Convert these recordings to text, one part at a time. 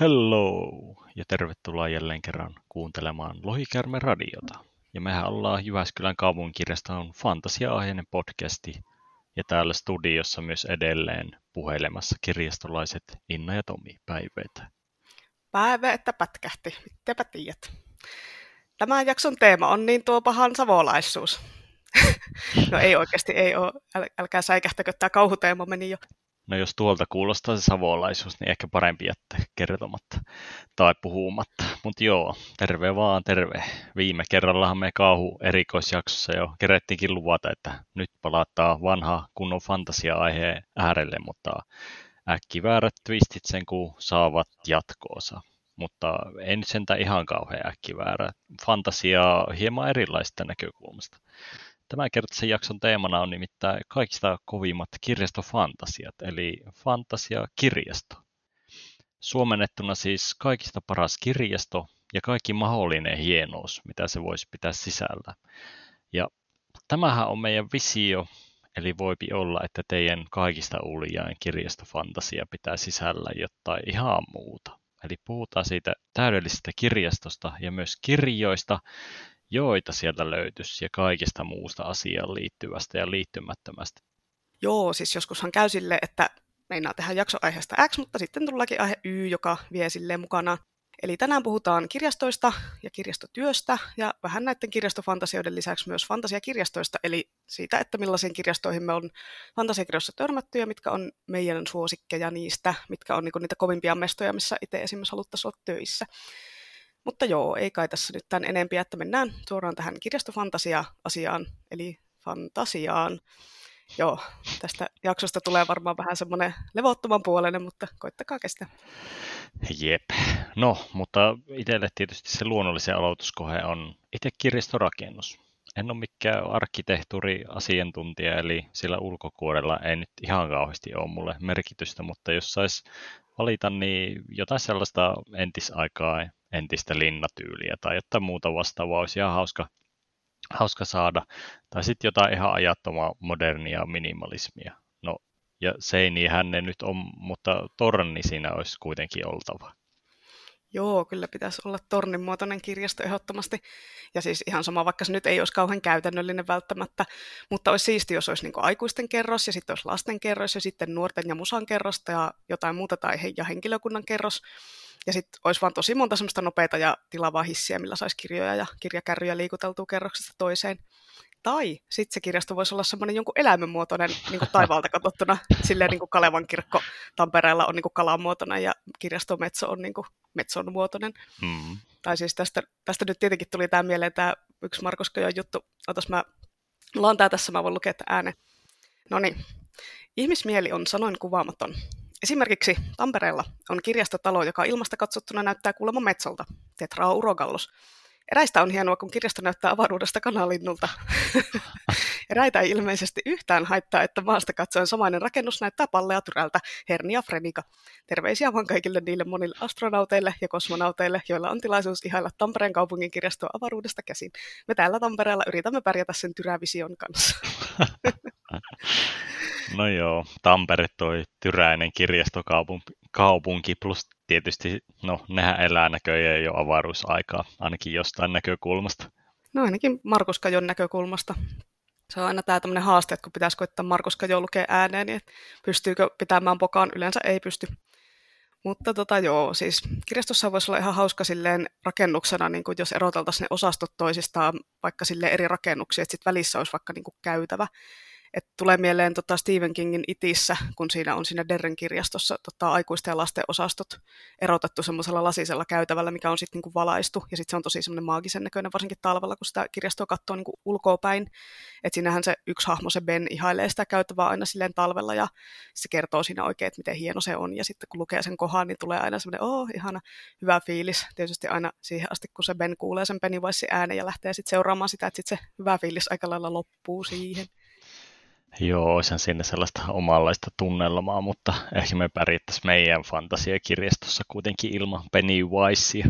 Hello ja tervetuloa jälleen kerran kuuntelemaan Lohikärme radiota. Ja mehän ollaan Jyväskylän kaupunkirjaston fantasia-aiheinen podcasti ja täällä studiossa myös edelleen puhelemassa kirjastolaiset Inna ja Tomi päiveitä. Päivä, että pätkähti, mitäpä tiedät. Tämän jakson teema on niin tuo pahan savolaisuus. no ei oikeasti, ei ole. Äl, älkää säikähtäkö, tämä kauhuteema meni jo. No jos tuolta kuulostaa se savolaisuus, niin ehkä parempi jättää kertomatta tai puhumatta. Mutta joo, terve vaan, terve. Viime kerrallahan me kauhu erikoisjaksossa jo kerettiinkin luvata, että nyt palataan vanha kunnon fantasia-aiheen äärelle, mutta äkkiväärät twistit sen kun saavat jatkoosa. Mutta en sentään ihan kauhean äkkiväärä. Fantasiaa hieman erilaista näkökulmasta. Tämänkertaisen jakson teemana on nimittäin kaikista kovimmat kirjastofantasiat, eli fantasia-kirjasto. Suomennettuna siis kaikista paras kirjasto ja kaikki mahdollinen hienous, mitä se voisi pitää sisällä. Ja tämähän on meidän visio, eli voipi olla, että teidän kaikista uljain kirjastofantasia pitää sisällä jotain ihan muuta. Eli puhutaan siitä täydellisestä kirjastosta ja myös kirjoista, joita sieltä löytyisi ja kaikista muusta asiaan liittyvästä ja liittymättömästä. Joo, siis joskushan käy sille, että meinaa tehdä jaksoaiheesta X, mutta sitten tullakin aihe Y, joka vie silleen mukana. Eli tänään puhutaan kirjastoista ja kirjastotyöstä ja vähän näiden kirjastofantasioiden lisäksi myös fantasiakirjastoista, eli siitä, että millaisiin kirjastoihin me on fantasiakirjoissa törmätty ja mitkä on meidän suosikkeja niistä, mitkä on niinku niitä kovimpia mestoja, missä itse esimerkiksi haluttaisiin olla töissä. Mutta joo, ei kai tässä nyt tämän enempiä, että mennään suoraan tähän kirjastofantasia-asiaan, eli fantasiaan. Joo, tästä jaksosta tulee varmaan vähän semmoinen levottoman puolinen, mutta koittakaa kestää. Jep. No, mutta itselle tietysti se luonnollisen aloituskohe on itse kirjastorakennus. En ole mikään arkkitehtuuriasiantuntija, eli sillä ulkokuorella ei nyt ihan kauheasti ole mulle merkitystä, mutta jos saisi valita, niin jotain sellaista entisaikaa entistä linnatyyliä tai jotain muuta vastaavaa olisi ihan hauska, hauska saada. Tai sitten jotain ihan ajattomaa modernia minimalismia. No, ja seiniähän ne nyt on, mutta torni siinä olisi kuitenkin oltava. Joo, kyllä pitäisi olla tornin muotoinen kirjasto ehdottomasti. Ja siis ihan sama, vaikka se nyt ei olisi kauhean käytännöllinen välttämättä, mutta olisi siisti, jos olisi niin aikuisten kerros ja sitten olisi lasten kerros ja sitten nuorten ja musan kerrosta ja jotain muuta tai ja henkilökunnan kerros. Ja sitten olisi vaan tosi monta semmoista nopeita ja tilavaa hissiä, millä saisi kirjoja ja kirjakärryjä liikuteltua kerroksesta toiseen. Tai sitten se kirjasto voisi olla semmoinen jonkun eläimenmuotoinen niin kuin taivaalta katsottuna, silleen niin kuin Kalevan kirkko Tampereella on niin kuin kalanmuotoinen ja kirjasto Metso on niin kuin Metson muotoinen. Mm. Tai siis tästä, tästä nyt tietenkin tuli tämä mieleen tämä yksi Markus Kajon juttu. Otas mä, mulla on tämä tässä, mä voin lukea ääne. No niin. Ihmismieli on sanoin kuvaamaton. Esimerkiksi Tampereella on kirjastotalo, joka ilmasta katsottuna näyttää kuulemma metsolta, Tetra Urogallos. Eräistä on hienoa, kun kirjasto näyttää avaruudesta kanalinnulta. Eräitä ei ilmeisesti yhtään haittaa, että maasta katsoen samainen rakennus näyttää pallea tyrältä, hernia frenika. Terveisiä vaan kaikille niille monille astronauteille ja kosmonauteille, joilla on tilaisuus ihailla Tampereen kaupungin kirjastoa avaruudesta käsin. Me täällä Tampereella yritämme pärjätä sen tyrävision kanssa. No joo, Tampere toi tyräinen kirjastokaupunki plus tietysti, no nehän elää näköjään jo avaruusaikaa, ainakin jostain näkökulmasta. No ainakin Markus Kajon näkökulmasta. Se on aina tämä tämmöinen haaste, että kun pitäisi koittaa Markus Kajo lukea ääneen, niin pystyykö pitämään pokaan, yleensä ei pysty. Mutta tota joo, siis kirjastossa voisi olla ihan hauska silleen rakennuksena, niin kuin jos eroteltaisiin ne osastot toisistaan, vaikka sille eri rakennuksia, että sitten välissä olisi vaikka niin kuin käytävä. Et tulee mieleen tota Stephen Kingin Itissä, kun siinä on siinä Derren kirjastossa tota, aikuisten ja lasten osastot erotettu semmoisella lasisella käytävällä, mikä on sitten niinku valaistu. Ja sitten se on tosi semmoinen maagisen näköinen, varsinkin talvella, kun sitä kirjastoa katsoo niinku ulkoa päin. Et siinähän se yksi hahmo, se Ben, ihailee sitä käytävää aina silleen talvella ja se kertoo siinä oikein, että miten hieno se on. Ja sitten kun lukee sen kohan, niin tulee aina semmoinen, oh, ihana, hyvä fiilis. Tietysti aina siihen asti, kun se Ben kuulee sen Pennywise äänen ja lähtee sitten seuraamaan sitä, että sitten se hyvä fiilis aika lailla loppuu siihen. Joo, olisihan sinne sellaista omanlaista tunnelmaa, mutta ehkä me pärjättäisiin meidän fantasiakirjastossa kuitenkin ilman Pennywisea.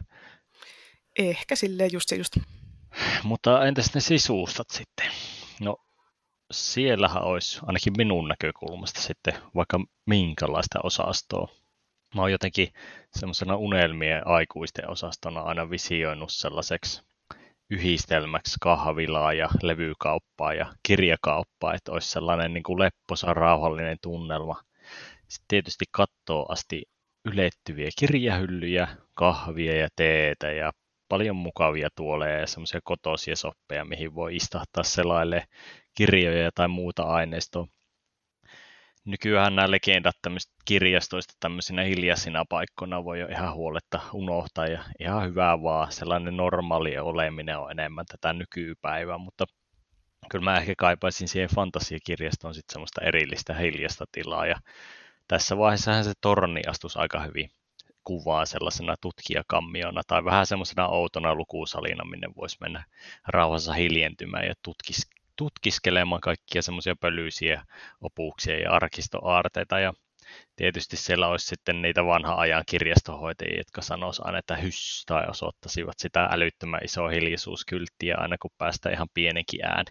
Ehkä silleen just se just. Mutta entäs ne sisustat sitten? No siellähän olisi ainakin minun näkökulmasta sitten vaikka minkälaista osastoa. mä oon jotenkin semmoisena unelmien aikuisten osastona aina visioinut sellaiseksi yhdistelmäksi kahvilaa ja levykauppaa ja kirjakauppaa, että olisi sellainen niin kuin lepposa, rauhallinen tunnelma. Sitten tietysti kattoo asti ylettyviä kirjahyllyjä, kahvia ja teetä ja paljon mukavia tuoleja ja semmoisia kotoisia soppeja, mihin voi istahtaa selaille kirjoja tai muuta aineistoa. Nykyään nämä legendat kirjastoista tämmöisinä hiljaisina paikkoina voi jo ihan huoletta unohtaa ja ihan hyvää vaan. Sellainen normaali oleminen on enemmän tätä nykypäivää, mutta kyllä mä ehkä kaipaisin siihen fantasiakirjastoon sitten semmoista erillistä hiljasta tilaa ja tässä vaiheessahan se torni astus aika hyvin kuvaa sellaisena tutkijakammiona tai vähän semmoisena outona lukusalina, minne voisi mennä rauhassa hiljentymään ja tutkis, tutkiskelemaan kaikkia semmoisia pölyisiä opuuksia ja arkistoaarteita ja tietysti siellä olisi sitten niitä vanha ajan kirjastohoitajia, jotka sanoisivat aina, että hys, tai osoittaisivat sitä älyttömän isoa hiljaisuuskylttiä aina kun päästään ihan pienenkin ääni.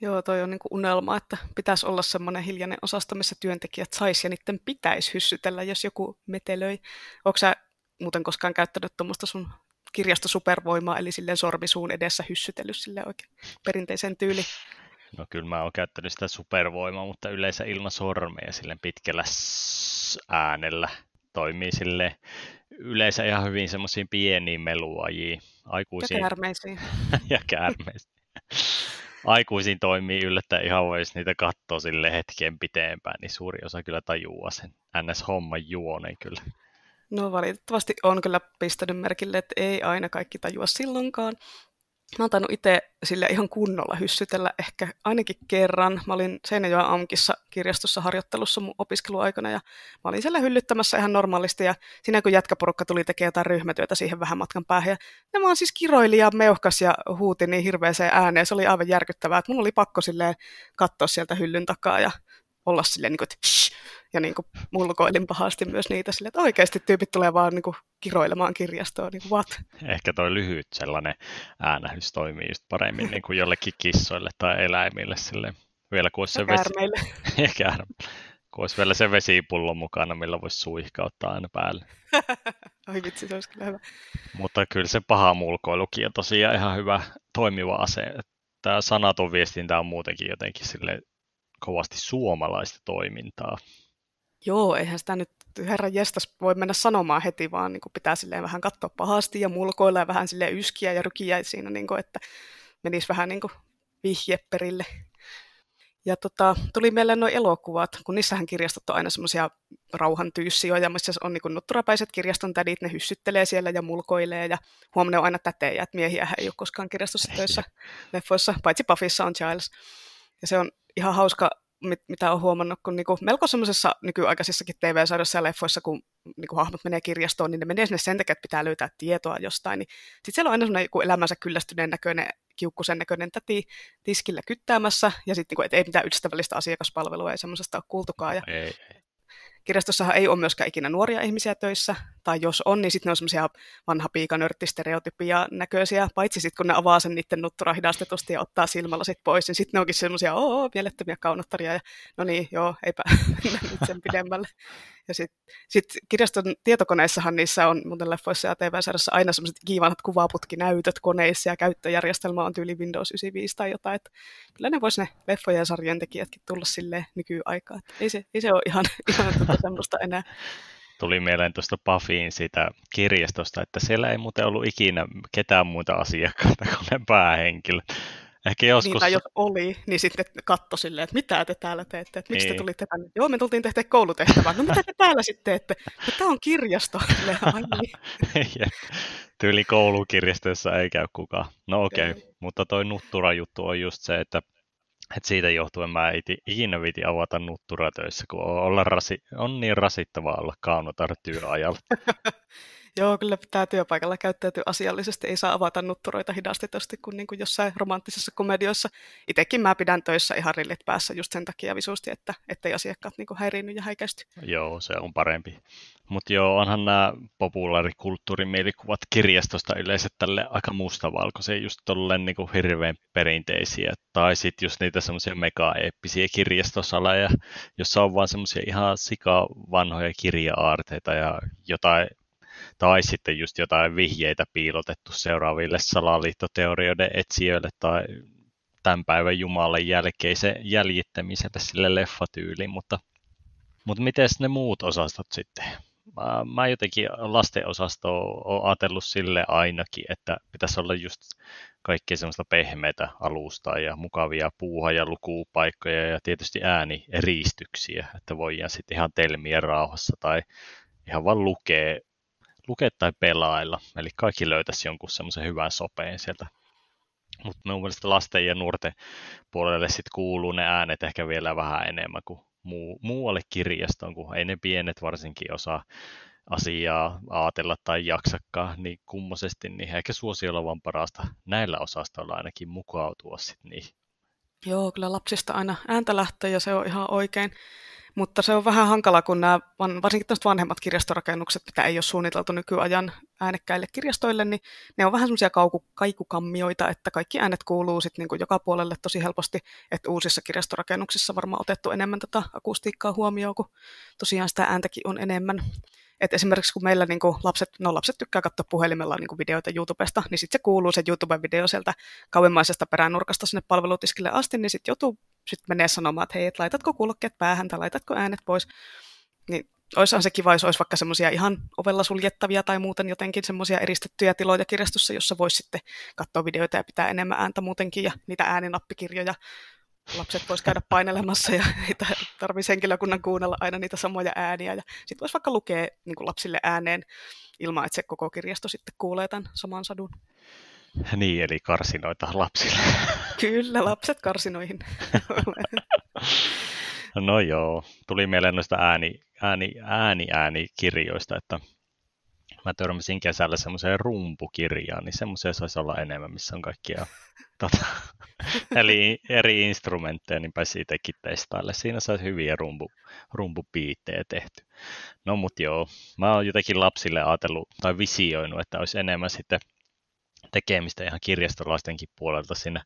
Joo, toi on niin kuin unelma, että pitäisi olla semmoinen hiljainen osasto, missä työntekijät sais ja niiden pitäisi hyssytellä, jos joku metelöi. Onko sä muuten koskaan käyttänyt tuommoista sun kirjastosupervoimaa, eli silleen sormisuun edessä hyssytellyt sille oikein perinteisen tyyli? No kyllä mä oon käyttänyt sitä supervoimaa, mutta yleensä ilman sormeja silleen pitkällä äänellä toimii sille yleensä ihan hyvin semmoisiin pieniin meluajiin. Aikuisiin. Ja käärmeisiin. ja käärmeisiin aikuisiin toimii yllättäen ihan voisi niitä katsoa sille hetken pitempään, niin suuri osa kyllä tajuaa sen NS-homman juonen kyllä. No valitettavasti on kyllä pistänyt merkille, että ei aina kaikki tajua silloinkaan. Mä oon tainnut itse sille ihan kunnolla hyssytellä ehkä ainakin kerran. Mä olin Seinäjoen AMKissa kirjastossa harjoittelussa mun opiskeluaikana ja mä olin siellä hyllyttämässä ihan normaalisti ja siinä kun jätkäporukka tuli tekemään jotain ryhmätyötä siihen vähän matkan päähän ja ne vaan siis kiroili ja meuhkas ja huuti niin hirveäseen ääneen. Se oli aivan järkyttävää, että mun oli pakko silleen katsoa sieltä hyllyn takaa ja olla silleen, niin kuin, että shh, ja niin kuin mulkoilin pahasti myös niitä silleen, että oikeasti tyypit tulee vaan niin kuin kiroilemaan kirjastoon, niin kuin what? Ehkä toi lyhyt sellainen äänähys toimii just paremmin niin kuin jollekin kissoille tai eläimille sille Vielä kun olisi se vesi... Kun olisi vielä se vesipullo mukana, millä voisi suihkauttaa aina päälle. Ai vitsi, se olisi kyllä hyvä. Mutta kyllä se paha mulkoilukin on tosiaan ihan hyvä toimiva ase. Tämä sanaton viestintä on muutenkin jotenkin sille kovasti suomalaista toimintaa. Joo, eihän sitä nyt herran jestas voi mennä sanomaan heti, vaan niin kuin pitää silleen vähän katsoa pahasti ja mulkoilla ja vähän sille yskiä ja rykiä siinä, niin kuin, että menisi vähän niin kuin vihje perille. Ja tota, tuli mieleen nuo elokuvat, kun niissähän kirjastot on aina semmoisia rauhantyyssijoja, missä on niin nutturapäiset kirjaston tädit, ne hyssyttelee siellä ja mulkoilee ja huomenna on aina tätejä, että miehiä ei ole koskaan kirjastossa töissä leffoissa, paitsi Buffissa on Giles. Ja se on ihan hauska, mit, mitä olen huomannut, kun niinku, melko semmoisessa nykyaikaisissakin TV-sarjoissa ja leffoissa, kun niinku, hahmot menee kirjastoon, niin ne menee sinne sen takia, että pitää löytää tietoa jostain. Niin sitten siellä on aina semmoinen joku elämänsä kyllästyneen näköinen, kiukkusen näköinen täti tiskillä kyttäämässä, ja sitten niinku, ei mitään ystävällistä asiakaspalvelua, ei semmoisesta ole kuultukaan. Ja, ei, ei kirjastossahan ei ole myöskään ikinä nuoria ihmisiä töissä, tai jos on, niin sitten ne on semmoisia vanha piikanörttistereotypia näköisiä, paitsi sitten kun ne avaa sen niiden nuttura hidastetusti ja ottaa silmälasit pois, niin sitten ne onkin semmoisia, oo, mielettömiä kaunottaria, ja no niin, joo, eipä nyt sen pidemmälle. Ja sitten sit kirjaston tietokoneissahan niissä on muuten leffoissa ja TV-sarjassa aina semmoiset kiivanat kuvaputkinäytöt koneissa ja käyttöjärjestelmä on tyyli Windows 95 tai jotain. Että kyllä ne vois ne leffojen sarjojen tekijätkin tulla sille nykyaikaan. Ei se, ei se ole ihan, ihan tuota semmoista enää tuli mieleen tuosta Buffyin siitä kirjastosta, että siellä ei muuten ollut ikinä ketään muuta asiakkaita kuin ne päähenkilöt. Ehkä joskus... Niin, tai jos oli, niin sitten katso silleen, että mitä te täällä teette, että miksi niin. te tulitte tänne. Joo, me tultiin tehdä koulutehtävää. No mitä te täällä sitten teette? No tämä on kirjasto. Niin. Tyyli koulukirjastossa ei käy kukaan. No okei, okay. mutta toi nuttura-juttu on just se, että että siitä johtuen mä ei ikinä viti avata nuttura töissä, kun olla rasi, on niin rasittavaa olla kaunotar työajalla. Joo, kyllä pitää työpaikalla käyttäytyä asiallisesti. Ei saa avata nutturoita hidastetusti kuin, niin kuin jossain romanttisessa komedioissa. Itekin mä pidän töissä ihan rillit päässä just sen takia visusti, että ettei asiakkaat niin häiriinny ja häikäisty. Joo, se on parempi. Mutta joo, onhan nämä populaarikulttuurimielikuvat kirjastosta yleensä tälle aika mustavalkoisia, just tolleen niin kuin hirveän perinteisiä. Tai sitten just niitä semmoisia mega-eeppisiä kirjastosaleja, jossa on vaan semmoisia ihan sika vanhoja kirja-aarteita ja jotain tai sitten just jotain vihjeitä piilotettu seuraaville salaliittoteorioiden etsijöille tai tämän päivän Jumalan jälkeisen jäljittämiselle sille leffatyyliin, mutta, mutta miten ne muut osastot sitten? Mä, mä jotenkin lastenosastoa olen ajatellut sille ainakin, että pitäisi olla just kaikkea semmoista pehmeitä alustaa ja mukavia puuha- ja lukupaikkoja ja tietysti äänieristyksiä, että voidaan sitten ihan telmiä rauhassa tai ihan vaan lukea lukea tai pelailla. Eli kaikki löytäisi jonkun semmoisen hyvän sopeen sieltä. Mutta mun mielestä lasten ja nuorten puolelle sitten kuuluu ne äänet ehkä vielä vähän enemmän kuin muu, muualle kirjastoon, kun ei ne pienet varsinkin osaa asiaa ajatella tai jaksakaan niin kummosesti, niin ehkä suosiolla vaan parasta näillä osastoilla ainakin mukautua sitten niihin. Joo, kyllä lapsista aina ääntä lähtee ja se on ihan oikein. Mutta se on vähän hankala, kun nämä varsinkin tämmöiset vanhemmat kirjastorakennukset, mitä ei ole suunniteltu nykyajan äänekkäille kirjastoille, niin ne on vähän semmoisia kaikukammioita, että kaikki äänet kuuluu sitten niin joka puolelle tosi helposti, että uusissa kirjastorakennuksissa varmaan otettu enemmän tätä akustiikkaa huomioon, kun tosiaan sitä ääntäkin on enemmän. Et esimerkiksi kun meillä niin kuin lapset, no lapset tykkää katsoa puhelimella niin kuin videoita YouTubesta, niin sitten se kuuluu se YouTube-video sieltä kauemmaisesta peränurkasta sinne palvelutiskille asti, niin sitten YouTube sit menee sanomaan, että hei, et laitatko kuulokkeet päähän tai laitatko äänet pois. Niin olisihan se kiva, jos olisi vaikka semmoisia ihan ovella suljettavia tai muuten jotenkin semmoisia eristettyjä tiloja kirjastossa, jossa voisi sitten katsoa videoita ja pitää enemmän ääntä muutenkin ja niitä ääninappikirjoja lapset vois käydä painelemassa ja ei tarvitsisi henkilökunnan kuunnella aina niitä samoja ääniä. Ja sitten voisi vaikka lukea niin kuin lapsille ääneen ilman, että se koko kirjasto sitten kuulee tämän saman sadun. Niin, eli karsinoita lapsille. Kyllä, lapset karsinoihin. no joo, tuli mieleen noista ääni, ääni, ääni, äänikirjoista, että mä törmäsin kesällä semmoiseen rumpukirjaan, niin semmoisia saisi olla enemmän, missä on kaikkia tota, eli eri instrumentteja, niin pääsi itsekin testaille. Siinä saisi hyviä rumpu, rumpupiittejä tehty. No mut joo, mä oon jotenkin lapsille ajatellut tai visioinut, että olisi enemmän sitten tekemistä ihan kirjastolaistenkin puolelta siinä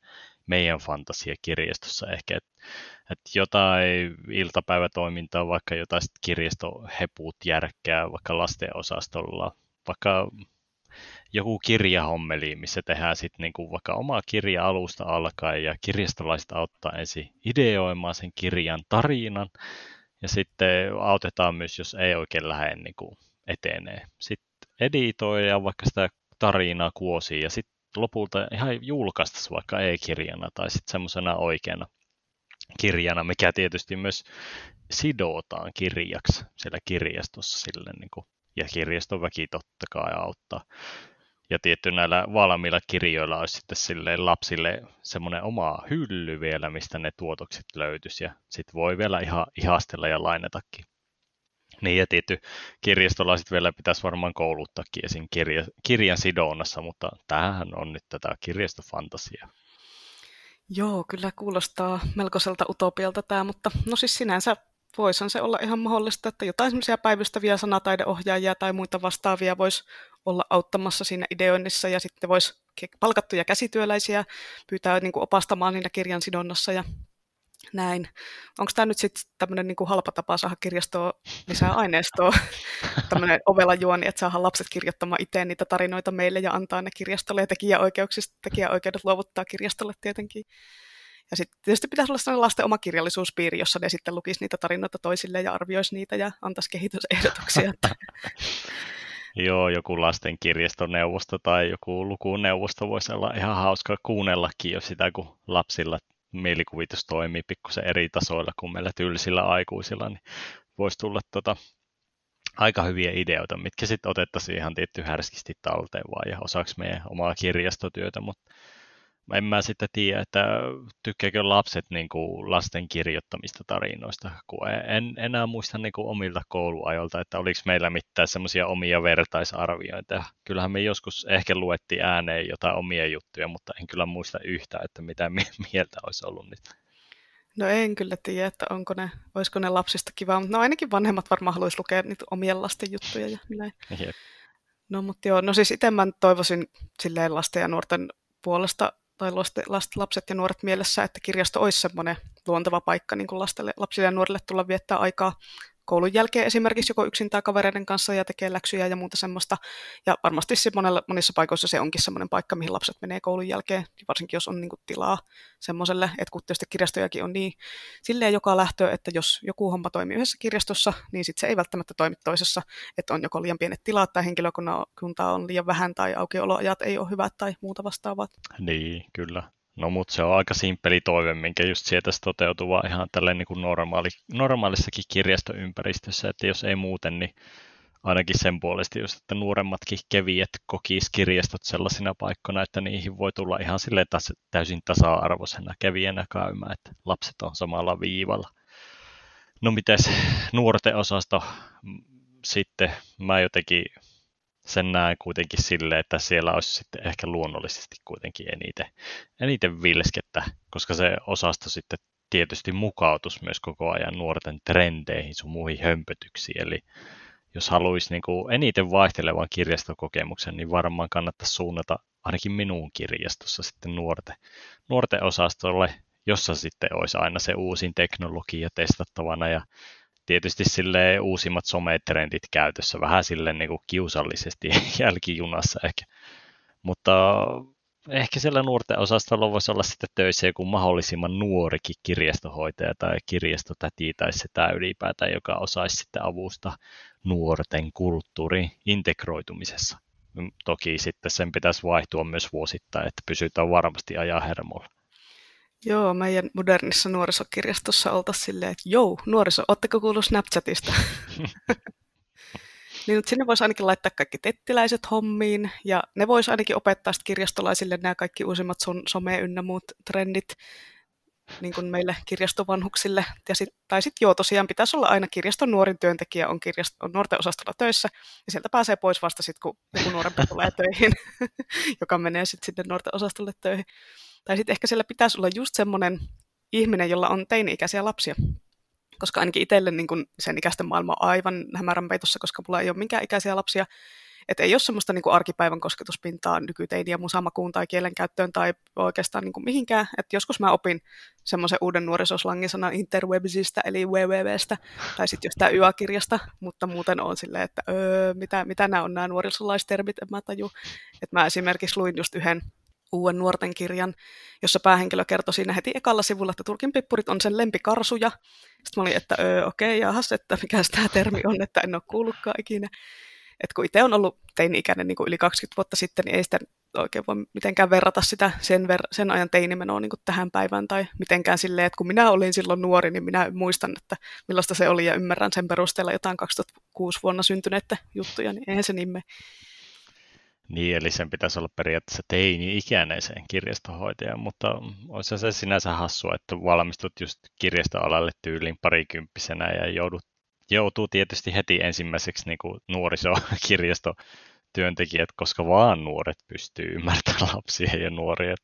meidän fantasiakirjastossa ehkä, että et jotain iltapäivätoimintaa, vaikka jotain kirjastohepuut järkkää vaikka lasten osastolla, vaikka joku kirjahommeli, missä tehdään sitten niinku vaikka omaa kirja alusta alkaen ja kirjastolaiset auttaa ensin ideoimaan sen kirjan tarinan ja sitten autetaan myös, jos ei oikein lähde niinku etenee. Sitten editoidaan vaikka sitä tarinaa kuosiin ja sitten lopulta ihan julkaista vaikka e-kirjana tai sitten semmoisena oikeana kirjana, mikä tietysti myös sidotaan kirjaksi siellä kirjastossa sille, niin kuin, ja kirjaston väki totta kai auttaa. Ja tietty näillä valmiilla kirjoilla olisi sitten silleen lapsille semmoinen oma hylly vielä, mistä ne tuotokset löytyisi, ja sitten voi vielä ihan ihastella ja lainatakin. Niin ja tietty kirjastolaiset vielä pitäisi varmaan kouluttaakin esim. Kirja, kirjan sidonnassa, mutta tämähän on nyt tätä kirjastofantasiaa. Joo, kyllä kuulostaa melkoiselta utopialta tämä, mutta no siis sinänsä voisihan se olla ihan mahdollista, että jotain semmoisia päivystäviä sanataideohjaajia tai muita vastaavia voisi olla auttamassa siinä ideoinnissa ja sitten voisi palkattuja käsityöläisiä pyytää niin kuin opastamaan siinä kirjan sidonnassa ja näin. Onko tämä nyt sitten tämmöinen niin halpa tapa saada kirjastoon lisää aineistoa, tämmöinen ovella juoni, että saadaan lapset kirjoittamaan itse niitä tarinoita meille ja antaa ne kirjastolle ja tekijäoikeuksista, tekijäoikeudet luovuttaa kirjastolle tietenkin. Ja sitten tietysti pitäisi olla sellainen lasten oma kirjallisuuspiiri, jossa ne sitten lukisi niitä tarinoita toisille ja arvioisi niitä ja antaisi kehitysehdotuksia. Joo, joku lasten kirjastoneuvosto tai joku lukuneuvosto voisi olla ihan hauska kuunnellakin jo sitä, kun lapsilla mielikuvitus toimii pikkusen eri tasoilla kuin meillä tylsillä aikuisilla, niin voisi tulla tota, aika hyviä ideoita, mitkä sitten otettaisiin ihan tietty härskisti talteen vaan ja osaksi meidän omaa kirjastotyötä, mutta en mä sitten tiedä, että tykkääkö lapset niin kuin lasten kirjoittamista tarinoista, kun en enää muista niin kuin omilta kouluajolta, että oliko meillä mitään semmoisia omia vertaisarviointeja. Kyllähän me joskus ehkä luettiin ääneen jotain omia juttuja, mutta en kyllä muista yhtä, että mitä mieltä olisi ollut nyt. No en kyllä tiedä, että onko ne, olisiko ne lapsista kiva, mutta no ainakin vanhemmat varmaan haluaisi lukea niitä omien lasten juttuja ja näin. Jep. No mutta joo, no siis itse mä toivoisin silleen lasten ja nuorten puolesta tai lapset ja nuoret mielessä, että kirjasto olisi semmoinen luonteva paikka niin kuin lastelle, lapsille ja nuorille tulla viettää aikaa koulun jälkeen esimerkiksi joko yksin tai kavereiden kanssa ja tekee läksyjä ja muuta semmoista. Ja varmasti monella, monissa paikoissa se onkin semmoinen paikka, mihin lapset menee koulun jälkeen, varsinkin jos on niin kuin tilaa semmoiselle, että kun tietysti kirjastojakin on niin silleen joka lähtö, että jos joku homma toimii yhdessä kirjastossa, niin sitten se ei välttämättä toimi toisessa, että on joko liian pienet tilat tai henkilökunta on liian vähän tai aukioloajat ei ole hyvät tai muuta vastaavaa. Niin, kyllä. No mutta se on aika simppeli toive, minkä just sieltä toteutuu vaan ihan tälleen niin kuin normaali, normaalissakin kirjastoympäristössä, että jos ei muuten, niin ainakin sen puolesta just, että nuoremmatkin keviet kokis kirjastot sellaisina paikkoina, että niihin voi tulla ihan silleen tas- täysin tasa-arvoisena kävijänä käymään, että lapset on samalla viivalla. No mites nuorten osasto sitten, mä jotenkin sen näen kuitenkin silleen, että siellä olisi sitten ehkä luonnollisesti kuitenkin eniten, eniten vilskettä, koska se osasto sitten tietysti mukautus myös koko ajan nuorten trendeihin sun muihin hömpötyksiin. Eli jos haluaisi niin kuin eniten vaihtelevan kirjastokokemuksen, niin varmaan kannattaisi suunnata ainakin minun kirjastossa sitten nuorten, nuorten osastolle, jossa sitten olisi aina se uusin teknologia testattavana ja tietysti sille uusimmat sometrendit käytössä, vähän sille niin kuin kiusallisesti jälkijunassa ehkä. Mutta ehkä siellä nuorten osastolla voisi olla sitten töissä joku mahdollisimman nuorikin kirjastohoitaja tai kirjastotäti tai sitä ylipäätään, joka osaisi sitten avusta nuorten kulttuurin integroitumisessa. Toki sitten sen pitäisi vaihtua myös vuosittain, että pysytään varmasti ajan hermolla. Joo, meidän modernissa nuorisokirjastossa oltaisiin silleen, että joo, nuoriso, ootteko kuullut Snapchatista? niin nyt sinne voisi ainakin laittaa kaikki tettiläiset hommiin, ja ne voisi ainakin opettaa kirjastolaisille nämä kaikki uusimmat sun some ynnä muut trendit, niin kuin meille kirjastovanhuksille. Ja sit, tai sitten joo, tosiaan pitäisi olla aina kirjaston nuorin työntekijä on, kirjast- on nuorten osastolla töissä, ja sieltä pääsee pois vasta sitten, kun joku nuorempi tulee töihin, joka menee sitten sinne nuorten osastolle töihin. Tai sitten ehkä siellä pitäisi olla just semmoinen ihminen, jolla on teini-ikäisiä lapsia. Koska ainakin itselle niin kun sen ikäisten maailma on aivan hämärän peitossa, koska mulla ei ole minkään ikäisiä lapsia. Että ei ole semmoista niin arkipäivän kosketuspintaa nykyteiniä musamakuun tai kielenkäyttöön tai oikeastaan niin mihinkään. Et joskus mä opin semmoisen uuden nuorisoslangisanan interwebsistä eli wwwstä tai sitten jostain YA-kirjasta, mutta muuten on silleen, että öö, mitä, mitä nämä on nämä nuorisolaistermit, en mä taju. Et mä esimerkiksi luin just yhden uuden nuorten kirjan, jossa päähenkilö kertoi siinä heti ekalla sivulla, että Turkin pippurit on sen lempikarsuja. Sitten mä olin, että okei, okay, jahas, että mikä tämä termi on, että en ole kuullutkaan ikinä. Et kun itse on ollut teini-ikäinen niin kuin yli 20 vuotta sitten, niin ei sitä oikein voi mitenkään verrata sitä sen, ver- sen ajan teinimenoa niin tähän päivään tai mitenkään silleen, että kun minä olin silloin nuori, niin minä muistan, että millaista se oli ja ymmärrän sen perusteella jotain 2006 vuonna syntyneitä juttuja, niin eihän se niin me. Niin, eli sen pitäisi olla periaatteessa teini-ikäinen kirjastohoitajan, mutta olisi se sinänsä hassua, että valmistut just kirjastoalalle tyyliin parikymppisenä ja joudut, joutuu tietysti heti ensimmäiseksi niin kuin nuorisokirjastotyöntekijät, koska vaan nuoret pystyy ymmärtämään lapsia ja nuoria.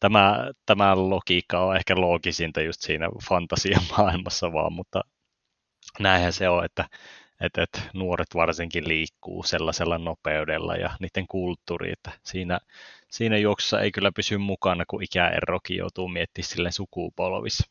Tämä, tämä logiikka on ehkä loogisinta just siinä fantasiamaailmassa vaan, mutta näinhän se on, että että, että nuoret varsinkin liikkuu sellaisella nopeudella ja niiden kulttuuri, että siinä, siinä juoksussa ei kyllä pysy mukana, kun ikäerokin joutuu miettimään sille sukupolvissa.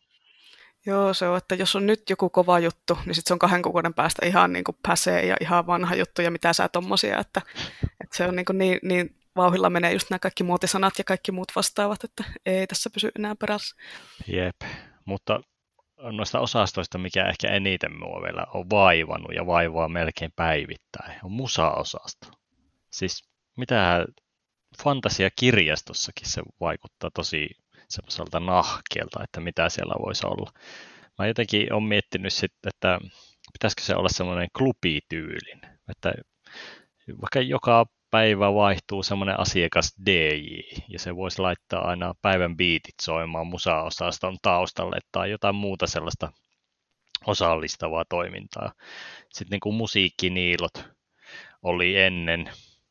Joo, se on, että jos on nyt joku kova juttu, niin sitten se on kahden kuukauden päästä ihan niin kuin päsee ja ihan vanha juttu ja mitä sä tommosia, että, että se on niin, kuin niin, niin vauhilla menee just nämä kaikki muotisanat ja kaikki muut vastaavat, että ei tässä pysy enää perässä. Jep, mutta noista osastoista, mikä ehkä eniten mua vielä on vaivannut ja vaivaa melkein päivittäin, on musa-osasto. Siis mitä fantasiakirjastossakin se vaikuttaa tosi semmoiselta nahkeelta, että mitä siellä voisi olla. Mä jotenkin olen miettinyt sitten, että pitäisikö se olla semmoinen klubityylin, että vaikka joka päivä vaihtuu semmoinen asiakas DJ, ja se voisi laittaa aina päivän biitit soimaan musaosaston taustalle tai jotain muuta sellaista osallistavaa toimintaa. Sitten niin musiikkiniilot oli ennen,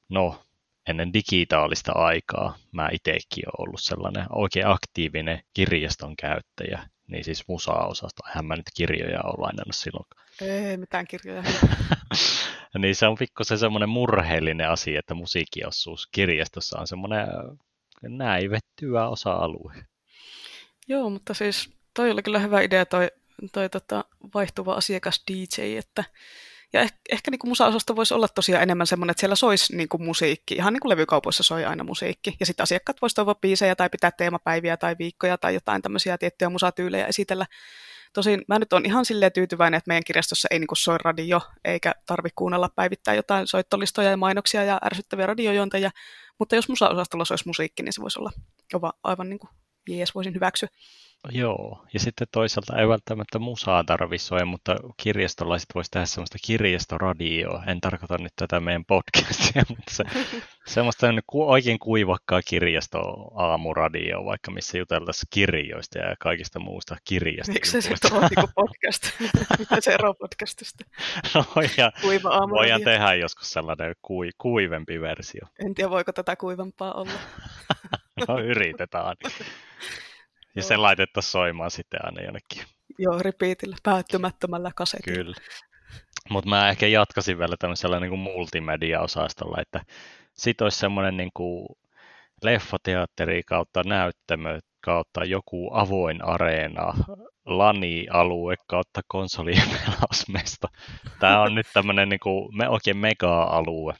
no ennen digitaalista aikaa. Mä itsekin olen ollut sellainen oikein aktiivinen kirjaston käyttäjä, niin siis musa-osasta. Eihän mä nyt kirjoja ole lainannut silloin. Ei mitään kirjoja. niin se on pikkusen semmoinen murheellinen asia, että musiikkiosuus kirjastossa on semmoinen näivettyä osa-alue. Joo, mutta siis toi oli kyllä hyvä idea toi, toi tota, vaihtuva asiakas DJ, että ja ehkä, ehkä niin musa-osasto voisi olla tosiaan enemmän semmoinen, että siellä soisi niin kuin musiikki, ihan niin kuin levykaupoissa soi aina musiikki. Ja sitten asiakkaat voisivat toivoa biisejä tai pitää teemapäiviä tai viikkoja tai jotain tämmöisiä tiettyjä musatyylejä esitellä. Tosin mä nyt on ihan silleen tyytyväinen, että meidän kirjastossa ei niin kuin soi radio, eikä tarvi kuunnella päivittää jotain soittolistoja ja mainoksia ja ärsyttäviä radiojonteja. Mutta jos musa-osastolla soisi musiikki, niin se voisi olla aivan niin kuin jees, voisin hyväksyä. Joo, ja sitten toisaalta ei välttämättä musaa tarvitse mutta kirjastolaiset voisi tehdä semmoista kirjastoradioa. En tarkoita nyt tätä meidän podcastia, mutta se, semmoista oikein kuivakkaa kirjasto aamuradio, vaikka missä juteltaisiin kirjoista ja kaikista muusta kirjasta. Miksi se on niin podcast? Mitä se eroaa podcastista? No ja Kuiva voidaan tehdä joskus sellainen kui, kuivempi versio. En tiedä, voiko tätä kuivampaa olla. no yritetään. Ja se laitettaisiin soimaan sitten aina jonnekin. Joo, repeatillä, päättymättömällä kasetilla. Kyllä. Mutta mä ehkä jatkasin vielä tämmöisellä niin multimedia-osastolla, että sit olisi semmoinen niin kuin leffateatteri kautta näyttämö kautta joku avoin areena, lani-alue kautta konsolien pelausmesta. Tämä on nyt tämmöinen niin kuin, me oikein mega-alue,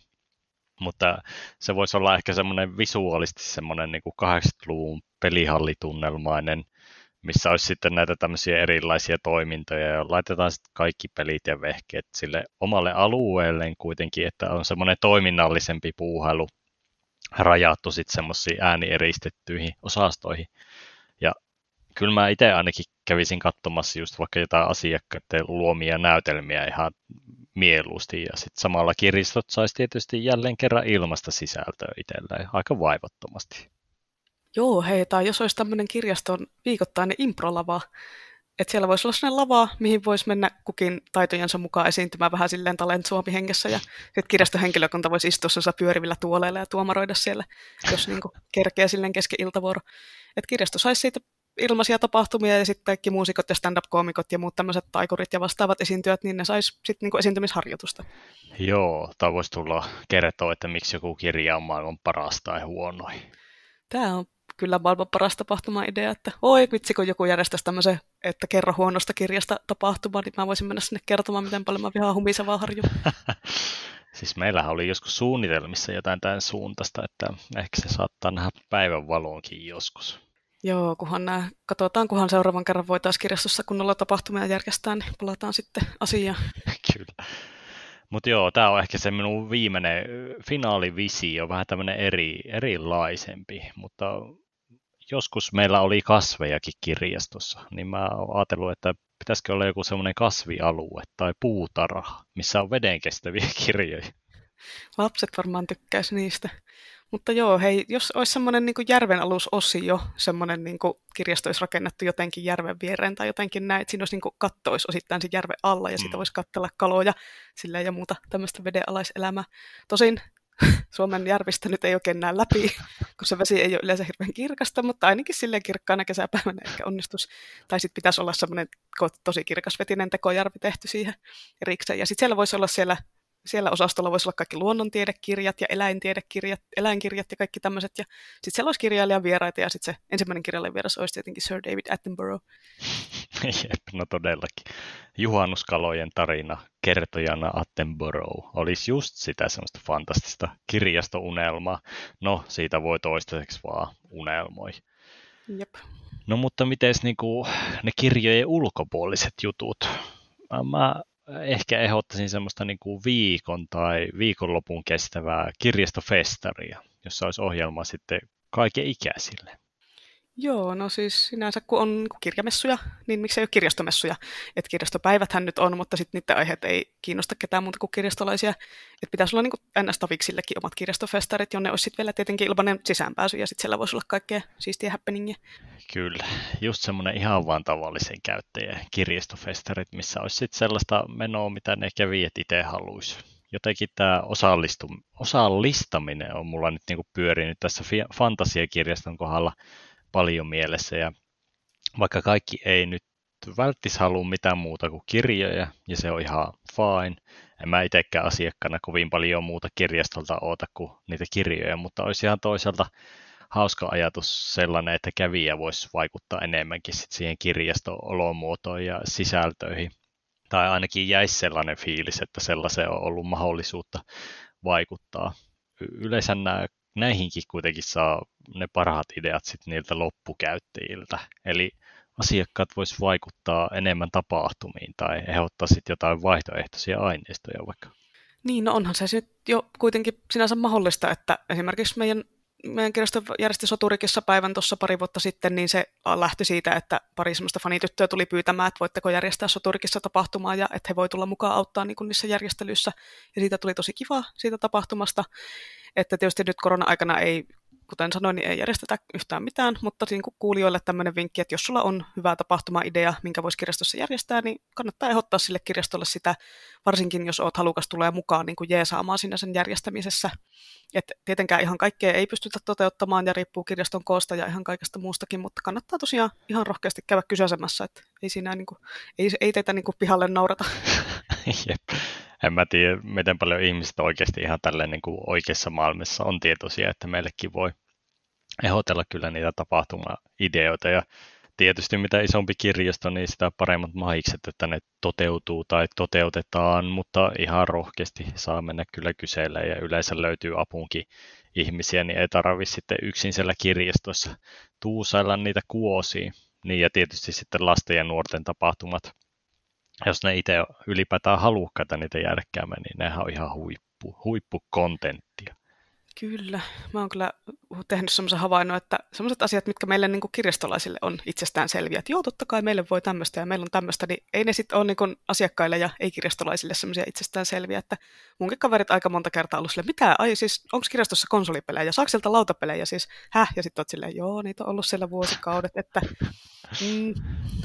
mutta se voisi olla ehkä semmoinen visuaalisesti semmoinen niin kuin 80-luvun pelihallitunnelmainen, missä olisi sitten näitä tämmöisiä erilaisia toimintoja ja laitetaan sitten kaikki pelit ja vehkeet sille omalle alueelleen kuitenkin, että on semmoinen toiminnallisempi puuhailu rajattu sitten semmoisiin äänieristettyihin osastoihin. Ja kyllä mä itse ainakin kävisin katsomassa just vaikka jotain asiakkaiden luomia näytelmiä ihan mieluusti. Ja sitten samalla kiristot saisi tietysti jälleen kerran ilmasta sisältöä itselleen aika vaivattomasti. Joo, hei, tai jos olisi tämmöinen kirjaston viikoittainen improlava, että siellä voisi olla sellainen lava, mihin voisi mennä kukin taitojensa mukaan esiintymään vähän silleen talent suomi hengessä ja sitten kirjaston henkilökunta voisi istua pyörivillä tuoleilla ja tuomaroida siellä, jos niin kerkeä silleen kesken iltavuoro. Että kirjasto saisi siitä ilmaisia tapahtumia ja sitten kaikki muusikot ja stand-up-koomikot ja muut tämmöiset taikurit ja vastaavat esiintyjät, niin ne sais sitten niinku esiintymisharjoitusta. Joo, tai voisi tulla kertoa, että miksi joku kirja on maailman paras tai huonoin. Tämä on kyllä maailman paras tapahtuma-idea, että oi vitsi, kun joku järjestäisi tämmöisen, että kerro huonosta kirjasta tapahtuma, niin mä voisin mennä sinne kertomaan, miten paljon mä vihaan humisevaa harju. siis meillähän oli joskus suunnitelmissa jotain tämän suuntaista, että ehkä se saattaa nähdä päivän valoonkin joskus. Joo, kunhan nämä, katsotaan, kunhan seuraavan kerran voitaisiin kirjastossa kunnolla tapahtumia järjestää, niin palataan sitten asiaan. Kyllä. Mutta joo, tämä on ehkä se minun viimeinen finaalivisio, vähän tämmöinen eri, erilaisempi, mutta joskus meillä oli kasvejakin kirjastossa, niin mä oon ajatellut, että pitäisikö olla joku semmoinen kasvialue tai puutarha, missä on vedenkestäviä kirjoja. Lapset varmaan tykkäisi niistä. Mutta joo, hei, jos olisi semmoinen niin järven alusosio, semmoinen niin kirjasto olisi rakennettu jotenkin järven viereen tai jotenkin näin, että siinä olisi niin katto olisi osittain se järven alla ja mm. siitä voisi katsella kaloja sillä ja muuta tämmöistä vedenalaiselämää. Tosin Suomen järvistä nyt ei oikein näe läpi, kun se vesi ei ole yleensä hirveän kirkasta, mutta ainakin silleen kirkkaana kesäpäivänä ehkä onnistus. Tai sitten pitäisi olla semmoinen tosi kirkasvetinen tekojärvi tehty siihen erikseen. Ja sitten siellä voisi olla siellä siellä osastolla voisi olla kaikki luonnontiedekirjat ja eläintiedekirjat, eläinkirjat ja kaikki tämmöiset. Ja sitten siellä olisi kirjailijan vieraita ja sitten se ensimmäinen kirjailijan vieras olisi tietenkin Sir David Attenborough. Jep, no todellakin. Juhannuskalojen tarina kertojana Attenborough olisi just sitä semmoista fantastista kirjastounelmaa. No, siitä voi toistaiseksi vaan unelmoi. Jep. No mutta miten niinku ne kirjojen ulkopuoliset jutut? Mä ehkä ehdottaisin semmoista niin kuin viikon tai viikonlopun kestävää kirjastofestaria, jossa olisi ohjelma sitten kaiken ikäisille. Joo, no siis sinänsä kun on kirjamessuja, niin miksei ole kirjastomessuja. Että kirjastopäiväthän nyt on, mutta sitten niiden aiheet ei kiinnosta ketään muuta kuin kirjastolaisia. Että pitäisi olla niin NS-taviksillekin omat kirjastofestarit, jonne olisi sitten vielä tietenkin ilmainen sisäänpääsy ja sitten siellä voisi olla kaikkea siistiä happeningia. Kyllä, just semmoinen ihan vaan tavallisen käyttäjän kirjastofestarit, missä olisi sitten sellaista menoa, mitä ne kävijät itse haluaisi jotenkin tämä osallistaminen on mulla nyt niin kuin pyörinyt tässä fantasiakirjaston kohdalla paljon mielessä ja vaikka kaikki ei nyt välttis halua mitään muuta kuin kirjoja, ja se on ihan fine. En mä itsekään asiakkaana kovin paljon muuta kirjastolta oota kuin niitä kirjoja, mutta olisi ihan toisaalta hauska ajatus sellainen, että kävijä voisi vaikuttaa enemmänkin sit siihen kirjasto-olomuotoon ja sisältöihin. Tai ainakin jäisi sellainen fiilis, että sellaiseen on ollut mahdollisuutta vaikuttaa. Yleensä nämä näihinkin kuitenkin saa ne parhaat ideat sit niiltä loppukäyttäjiltä. Eli asiakkaat vois vaikuttaa enemmän tapahtumiin tai ehdottaa sitten jotain vaihtoehtoisia aineistoja vaikka. Niin, no onhan se nyt jo kuitenkin sinänsä mahdollista, että esimerkiksi meidän, meidän kirjasto järjesti Soturikissa päivän tuossa pari vuotta sitten, niin se lähti siitä, että pari semmoista fanityttöä tuli pyytämään, että voitteko järjestää Soturikissa tapahtumaa ja että he voi tulla mukaan auttaa niin niissä järjestelyissä. Ja siitä tuli tosi kiva siitä tapahtumasta. Että tietysti nyt korona-aikana ei, kuten sanoin, niin ei järjestetä yhtään mitään, mutta niin kuin kuulijoille tämmöinen vinkki, että jos sulla on hyvä tapahtuma-idea, minkä voisi kirjastossa järjestää, niin kannattaa ehdottaa sille kirjastolle sitä, varsinkin jos oot halukas tulee mukaan niin kuin jeesaamaan sinne sen järjestämisessä. Et tietenkään ihan kaikkea ei pystytä toteuttamaan ja riippuu kirjaston koosta ja ihan kaikesta muustakin, mutta kannattaa tosiaan ihan rohkeasti käydä kysäsemässä, että ei, siinä niin kuin, ei, ei teitä niin kuin pihalle naurata. Jep en mä tiedä, miten paljon ihmiset oikeasti ihan tälleen niin kuin oikeassa maailmassa on tietoisia, että meillekin voi ehdotella kyllä niitä tapahtuma-ideoita ja tietysti mitä isompi kirjasto, niin sitä paremmat mahikset, että ne toteutuu tai toteutetaan, mutta ihan rohkeasti saa mennä kyllä kyselemään ja yleensä löytyy apunkin ihmisiä, niin ei tarvitse sitten yksin siellä kirjastossa tuusailla niitä kuosia. Niin ja tietysti sitten lasten ja nuorten tapahtumat jos ne itse ylipäätään halukkaita niitä järkkäämään, niin nehän on ihan huippu, huippukontenttia. Kyllä. Mä oon kyllä tehnyt semmoisen havainnon, että semmoiset asiat, mitkä meille niin kirjastolaisille on itsestään selviä, että joo, totta kai meille voi tämmöistä ja meillä on tämmöistä, niin ei ne sitten ole niin asiakkaille ja ei-kirjastolaisille semmoisia itsestään selviä, että munkin kaverit aika monta kertaa ollut silleen, mitä, ai siis, onko kirjastossa konsolipelejä, saako sieltä lautapelejä, siis, häh, ja sitten oot silleen, joo, niitä on ollut siellä vuosikaudet, että... Mm.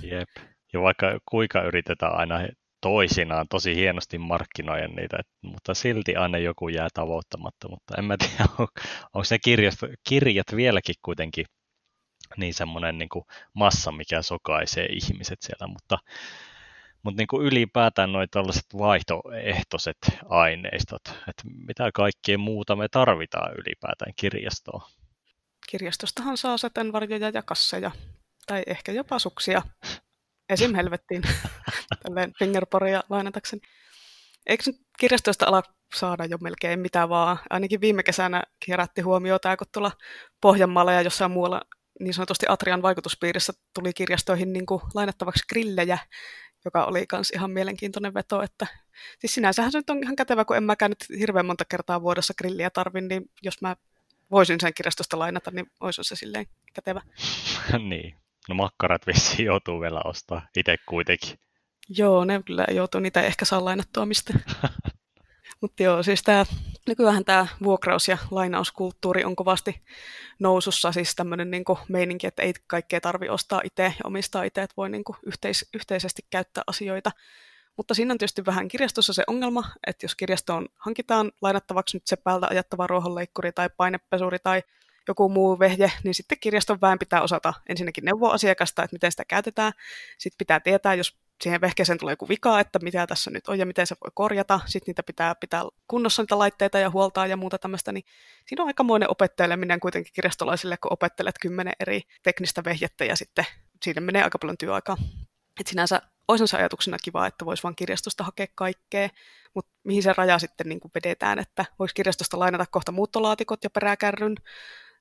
Jep. Ja vaikka kuinka yritetään aina toisinaan tosi hienosti markkinoida niitä, mutta silti aina joku jää tavoittamatta. Mutta en mä tiedä, on, onko ne kirjat, kirjat vieläkin kuitenkin niin semmoinen niin kuin massa, mikä sokaisee ihmiset siellä, mutta, mutta niin kuin ylipäätään noin tällaiset vaihtoehtoiset aineistot, että mitä kaikkea muuta me tarvitaan ylipäätään kirjastoon. Kirjastostahan saa sateenvarjoja ja kasseja, tai ehkä jopa suksia esim. helvettiin, tälleen fingerporia lainatakseni. Eikö nyt kirjastoista ala saada jo melkein mitä vaan? Ainakin viime kesänä kerätti huomiota, kun tuolla Pohjanmaalla ja jossain muualla niin sanotusti Atrian vaikutuspiirissä tuli kirjastoihin niin kuin lainattavaksi grillejä, joka oli myös ihan mielenkiintoinen veto. Että, siis sinänsähän se nyt on ihan kätevä, kun en mäkään nyt hirveän monta kertaa vuodessa grilliä tarvin, niin jos mä voisin sen kirjastosta lainata, niin olisi se silleen kätevä. niin, No makkarat vissiin joutuu vielä ostaa itse kuitenkin. Joo, ne kyllä joutuu, niitä ehkä saa lainattua mistä. Mutta joo, siis tää, nykyään tämä vuokraus- ja lainauskulttuuri on kovasti nousussa, siis tämmöinen niinku meininki, että ei kaikkea tarvi ostaa itse ja omistaa itse, että voi niinku yhteis- yhteisesti käyttää asioita. Mutta siinä on tietysti vähän kirjastossa se ongelma, että jos kirjastoon hankitaan lainattavaksi nyt se päältä ajattava ruohonleikkuri tai painepesuri tai joku muu vehje, niin sitten kirjaston väen pitää osata ensinnäkin neuvoa asiakasta, että miten sitä käytetään. Sitten pitää tietää, jos siihen vehkeeseen tulee joku vika, että mitä tässä nyt on ja miten se voi korjata. Sitten niitä pitää pitää kunnossa niitä laitteita ja huoltaa ja muuta tämmöistä. Niin siinä on aikamoinen opetteleminen kuitenkin kirjastolaisille, kun opettelet kymmenen eri teknistä vehjettä ja sitten siinä menee aika paljon työaikaa. Et sinänsä olisi se ajatuksena kiva, että voisi vain kirjastosta hakea kaikkea, mutta mihin se raja sitten niin kuin vedetään, että voisi kirjastosta lainata kohta muuttolaatikot ja peräkärryn,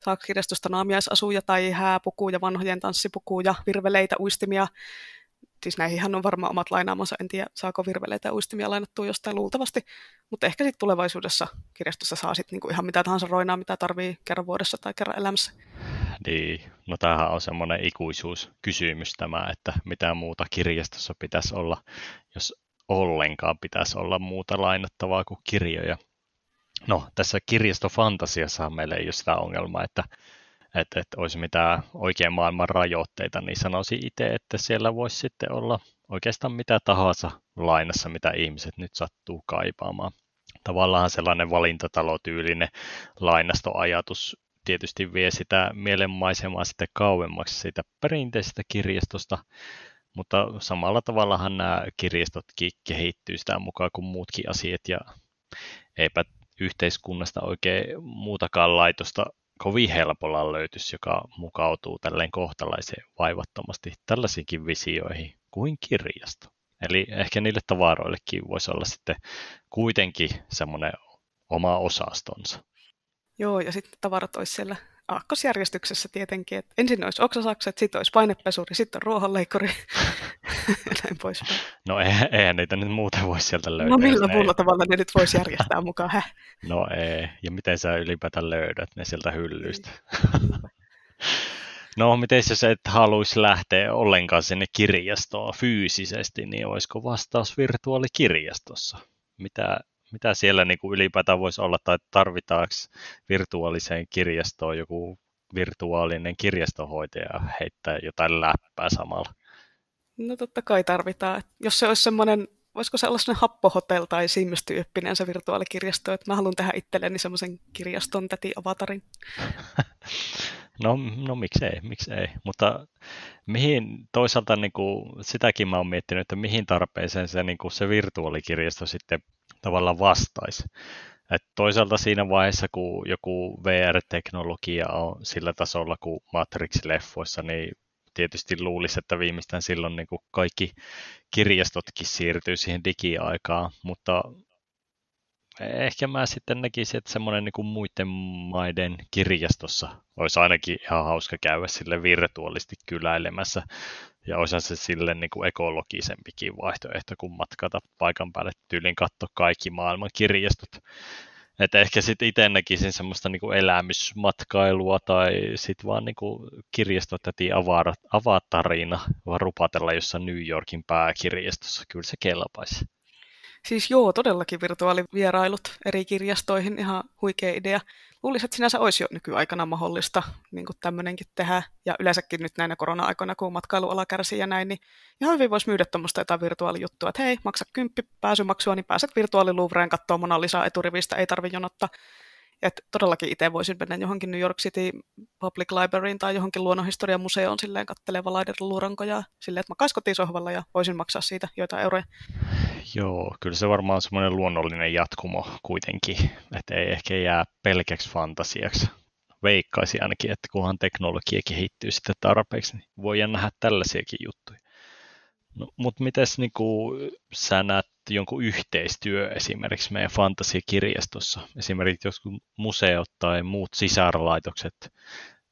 saako kirjastosta naamiaisasuja tai hääpukuja, vanhojen tanssipukuja, virveleitä, uistimia. Siis näihin on varmaan omat lainaamansa, en tiedä saako virveleitä ja uistimia lainattua jostain luultavasti, mutta ehkä sitten tulevaisuudessa kirjastossa saa sitten niinku ihan mitä tahansa roinaa, mitä tarvii kerran vuodessa tai kerran elämässä. Niin, no tämähän on semmoinen ikuisuuskysymys tämä, että mitä muuta kirjastossa pitäisi olla, jos ollenkaan pitäisi olla muuta lainattavaa kuin kirjoja. No, tässä kirjastofantasiassa meillä ei ole sitä ongelmaa, että, että, että olisi mitään oikein maailman rajoitteita, niin sanoisin itse, että siellä voisi sitten olla oikeastaan mitä tahansa lainassa, mitä ihmiset nyt sattuu kaipaamaan. Tavallaan sellainen valintatalotyylinen lainastoajatus tietysti vie sitä mielenmaisemaa sitten kauemmaksi siitä perinteisestä kirjastosta, mutta samalla tavallahan nämä kirjastotkin kehittyy sitä mukaan kuin muutkin asiat ja eipä yhteiskunnasta oikein muutakaan laitosta kovin helpolla löytyisi, joka mukautuu tälleen kohtalaiseen vaivattomasti tällaisiinkin visioihin kuin kirjasto. Eli ehkä niille tavaroillekin voisi olla sitten kuitenkin semmoinen oma osastonsa. Joo, ja sitten tavarat olisi siellä aakkosjärjestyksessä tietenkin. Että ensin olisi oksasakset, sitten olisi painepesuri, sitten on ruohonleikkuri näin pois. No eihän, eihän niitä nyt muuten voi sieltä löytää. No millä muulla tavalla ne nyt voisi järjestää mukaan? Häh? No ei, ja miten sä ylipäätään löydät ne sieltä hyllyistä? no miten jos et haluaisi lähteä ollenkaan sinne kirjastoon fyysisesti, niin olisiko vastaus virtuaalikirjastossa? Mitä mitä siellä niin kuin ylipäätään voisi olla, tai tarvitaanko virtuaaliseen kirjastoon joku virtuaalinen kirjastohoitaja heittää jotain läppää samalla? No totta kai tarvitaan. Jos se olisi semmoinen, voisiko se olla semmoinen happohotel tai Sims-tyyppinen se virtuaalikirjasto, että mä haluan tehdä itselleni semmoisen kirjaston täti-avatarin. No, no miksei, miksei. Mutta mihin toisaalta niin kuin, sitäkin mä oon miettinyt, että mihin tarpeeseen se, niin kuin, se virtuaalikirjasto sitten tavallaan vastaisi. Et toisaalta siinä vaiheessa, kun joku VR-teknologia on sillä tasolla kuin Matrix-leffoissa, niin tietysti luulisi, että viimeistään silloin niin kuin kaikki kirjastotkin siirtyy siihen digiaikaan, mutta ehkä mä sitten näkisin, että semmoinen niin kuin muiden maiden kirjastossa olisi ainakin ihan hauska käydä sille virtuaalisesti kyläilemässä. Ja olisi se sille niin kuin ekologisempikin vaihtoehto, kun matkata paikan päälle tyylin katsoa kaikki maailman kirjastot. Että ehkä sitten itse näkisin semmoista niin kuin elämysmatkailua tai sitten vaan niin kuin kirjastot avaa, avaa tarina, vaan rupatella jossain New Yorkin pääkirjastossa. Kyllä se kelpaisi. Siis joo, todellakin virtuaalivierailut eri kirjastoihin, ihan huikea idea. Luulisin, että sinänsä olisi jo nykyaikana mahdollista niin tämmöinenkin tehdä. Ja yleensäkin nyt näinä korona-aikoina, kun matkailuala kärsii ja näin, niin ihan hyvin voisi myydä tuommoista jotain virtuaalijuttua, että hei, maksa kymppi pääsymaksua, niin pääset virtuaaliluvreen katsoa Mona Lisa eturivistä, ei tarvi jonottaa. Et todellakin itse voisin mennä johonkin New York City Public Libraryin tai johonkin luonnonhistorian museoon silleen kattelemaan valaidella luurankoja silleen, että mä kais kotisohvalla ja voisin maksaa siitä joitain euroja. Joo, kyllä se varmaan on semmoinen luonnollinen jatkumo kuitenkin, että ei ehkä jää pelkäksi fantasiaksi. Veikkaisi ainakin, että kunhan teknologia kehittyy sitten tarpeeksi, niin voidaan nähdä tällaisiakin juttuja. No, mutta miten niin sä näet jonkun yhteistyö esimerkiksi meidän fantasiakirjastossa? Esimerkiksi joskus museot tai muut sisarlaitokset,